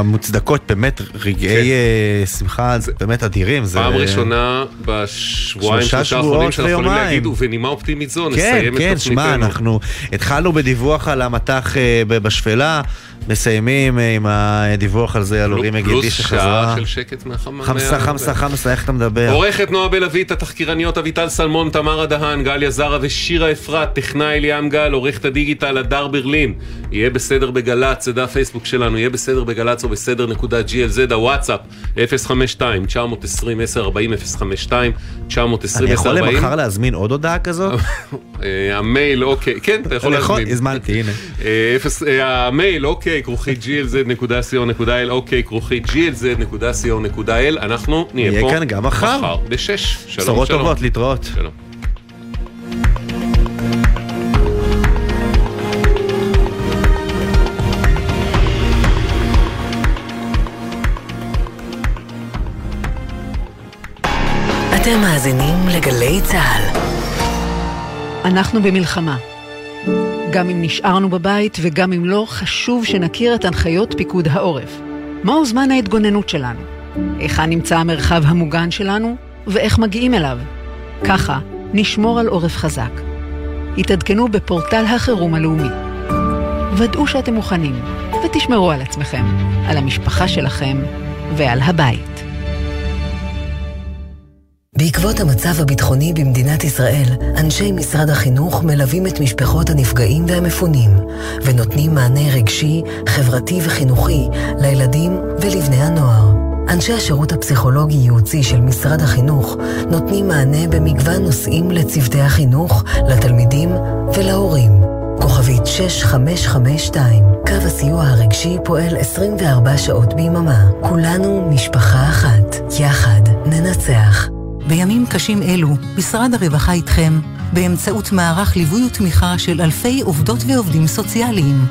מוצדקות, באמת רגעי אה, שמחה באמת אדירים. זה- פעם ראשונה בשבועיים, שלושה האחרונים שאנחנו יכולים. להגיד, ובנימה אופטימית זו, כן, נסיים את כן, תוכניתנו. שמע, אנחנו התחלנו בדיווח על המטח אה, בשפלה, מסיימים אה, עם הדיווח על זה על אורי מגידי פלוס שחזרה. שעה של שקט מהחמה. חמסה, חמסה, חמסה, איך אתה מדבר? עורכת נועה בלווית, התחקירניות אביטל סלמון, תמרה דהן, גליה זרה ושירה אפרת, טכנאי ליאם גל, עורכת הדיגיטל הדר ברלין. יהיה בסדר בגל"צ, זה דף פייסבוק שלנו, יהיה בסדר בגל"צ או בסדר נקודה glz, הוואטסאפ, 052 920 1040 052 920 אני יכול 1040 למחר להזמין עוד הודעה כזאת? אה, המייל, אוקיי, כן, אתה יכול להזמין. הזמנתי, הנה. אה, המייל, אוקיי, כרוכית glz.co.il, אוקיי, כרוכית glz.co.il, אנחנו נהיה נהיה פה כאן גם מחר. מחר בשש. שלום, בשורות שלום. טובות, להתראות. שלום. אתם מאזינים לגלי צה"ל. אנחנו במלחמה. גם אם נשארנו בבית וגם אם לא, חשוב שנכיר את הנחיות פיקוד העורף. מהו זמן ההתגוננות שלנו? היכן נמצא המרחב המוגן שלנו? ואיך מגיעים אליו? ככה נשמור על עורף חזק. התעדכנו בפורטל החירום הלאומי. ודאו שאתם מוכנים, ותשמרו על עצמכם, על המשפחה שלכם ועל הבית. בעקבות המצב הביטחוני במדינת ישראל, אנשי משרד החינוך מלווים את משפחות הנפגעים והמפונים, ונותנים מענה רגשי, חברתי וחינוכי לילדים ולבני הנוער. אנשי השירות הפסיכולוגי-ייעוצי של משרד החינוך נותנים מענה במגוון נושאים לצוותי החינוך, לתלמידים ולהורים. כוכבית 6552, קו הסיוע הרגשי פועל 24 שעות ביממה. כולנו משפחה אחת. יחד ננצח. בימים קשים אלו, משרד הרווחה איתכם, באמצעות מערך ליווי ותמיכה של אלפי עובדות ועובדים סוציאליים.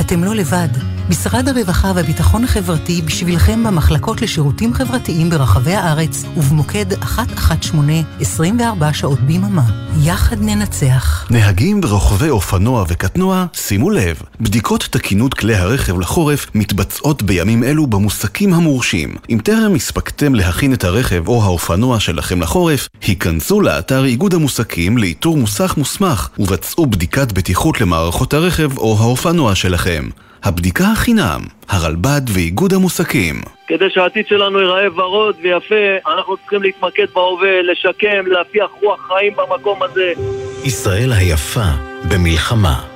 אתם לא לבד. משרד הרווחה והביטחון החברתי בשבילכם במחלקות לשירותים חברתיים ברחבי הארץ ובמוקד 118 24 שעות ביממה. יחד ננצח. נהגים ורוכבי אופנוע וקטנוע, שימו לב, בדיקות תקינות כלי הרכב לחורף מתבצעות בימים אלו במוסקים המורשים. אם טרם הספקתם להכין את הרכב או האופנוע שלכם לחורף, היכנסו לאתר איגוד המוסקים לאיתור מוסך מוסמך ובצעו בדיקת בטיחות למערכות הרכב או האופנוע שלכם. הבדיקה החינם, הרלב"ד ואיגוד המוסקים. כדי שהעתיד שלנו ייראה ורוד ויפה, אנחנו צריכים להתמקד בהווה, לשקם, להפיח רוח חיים במקום הזה. ישראל היפה במלחמה.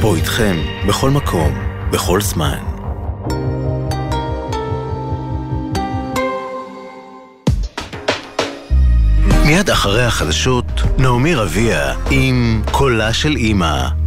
פה איתכם, בכל מקום, בכל זמן. מיד אחרי החדשות, נעמי רביע עם קולה של אימא.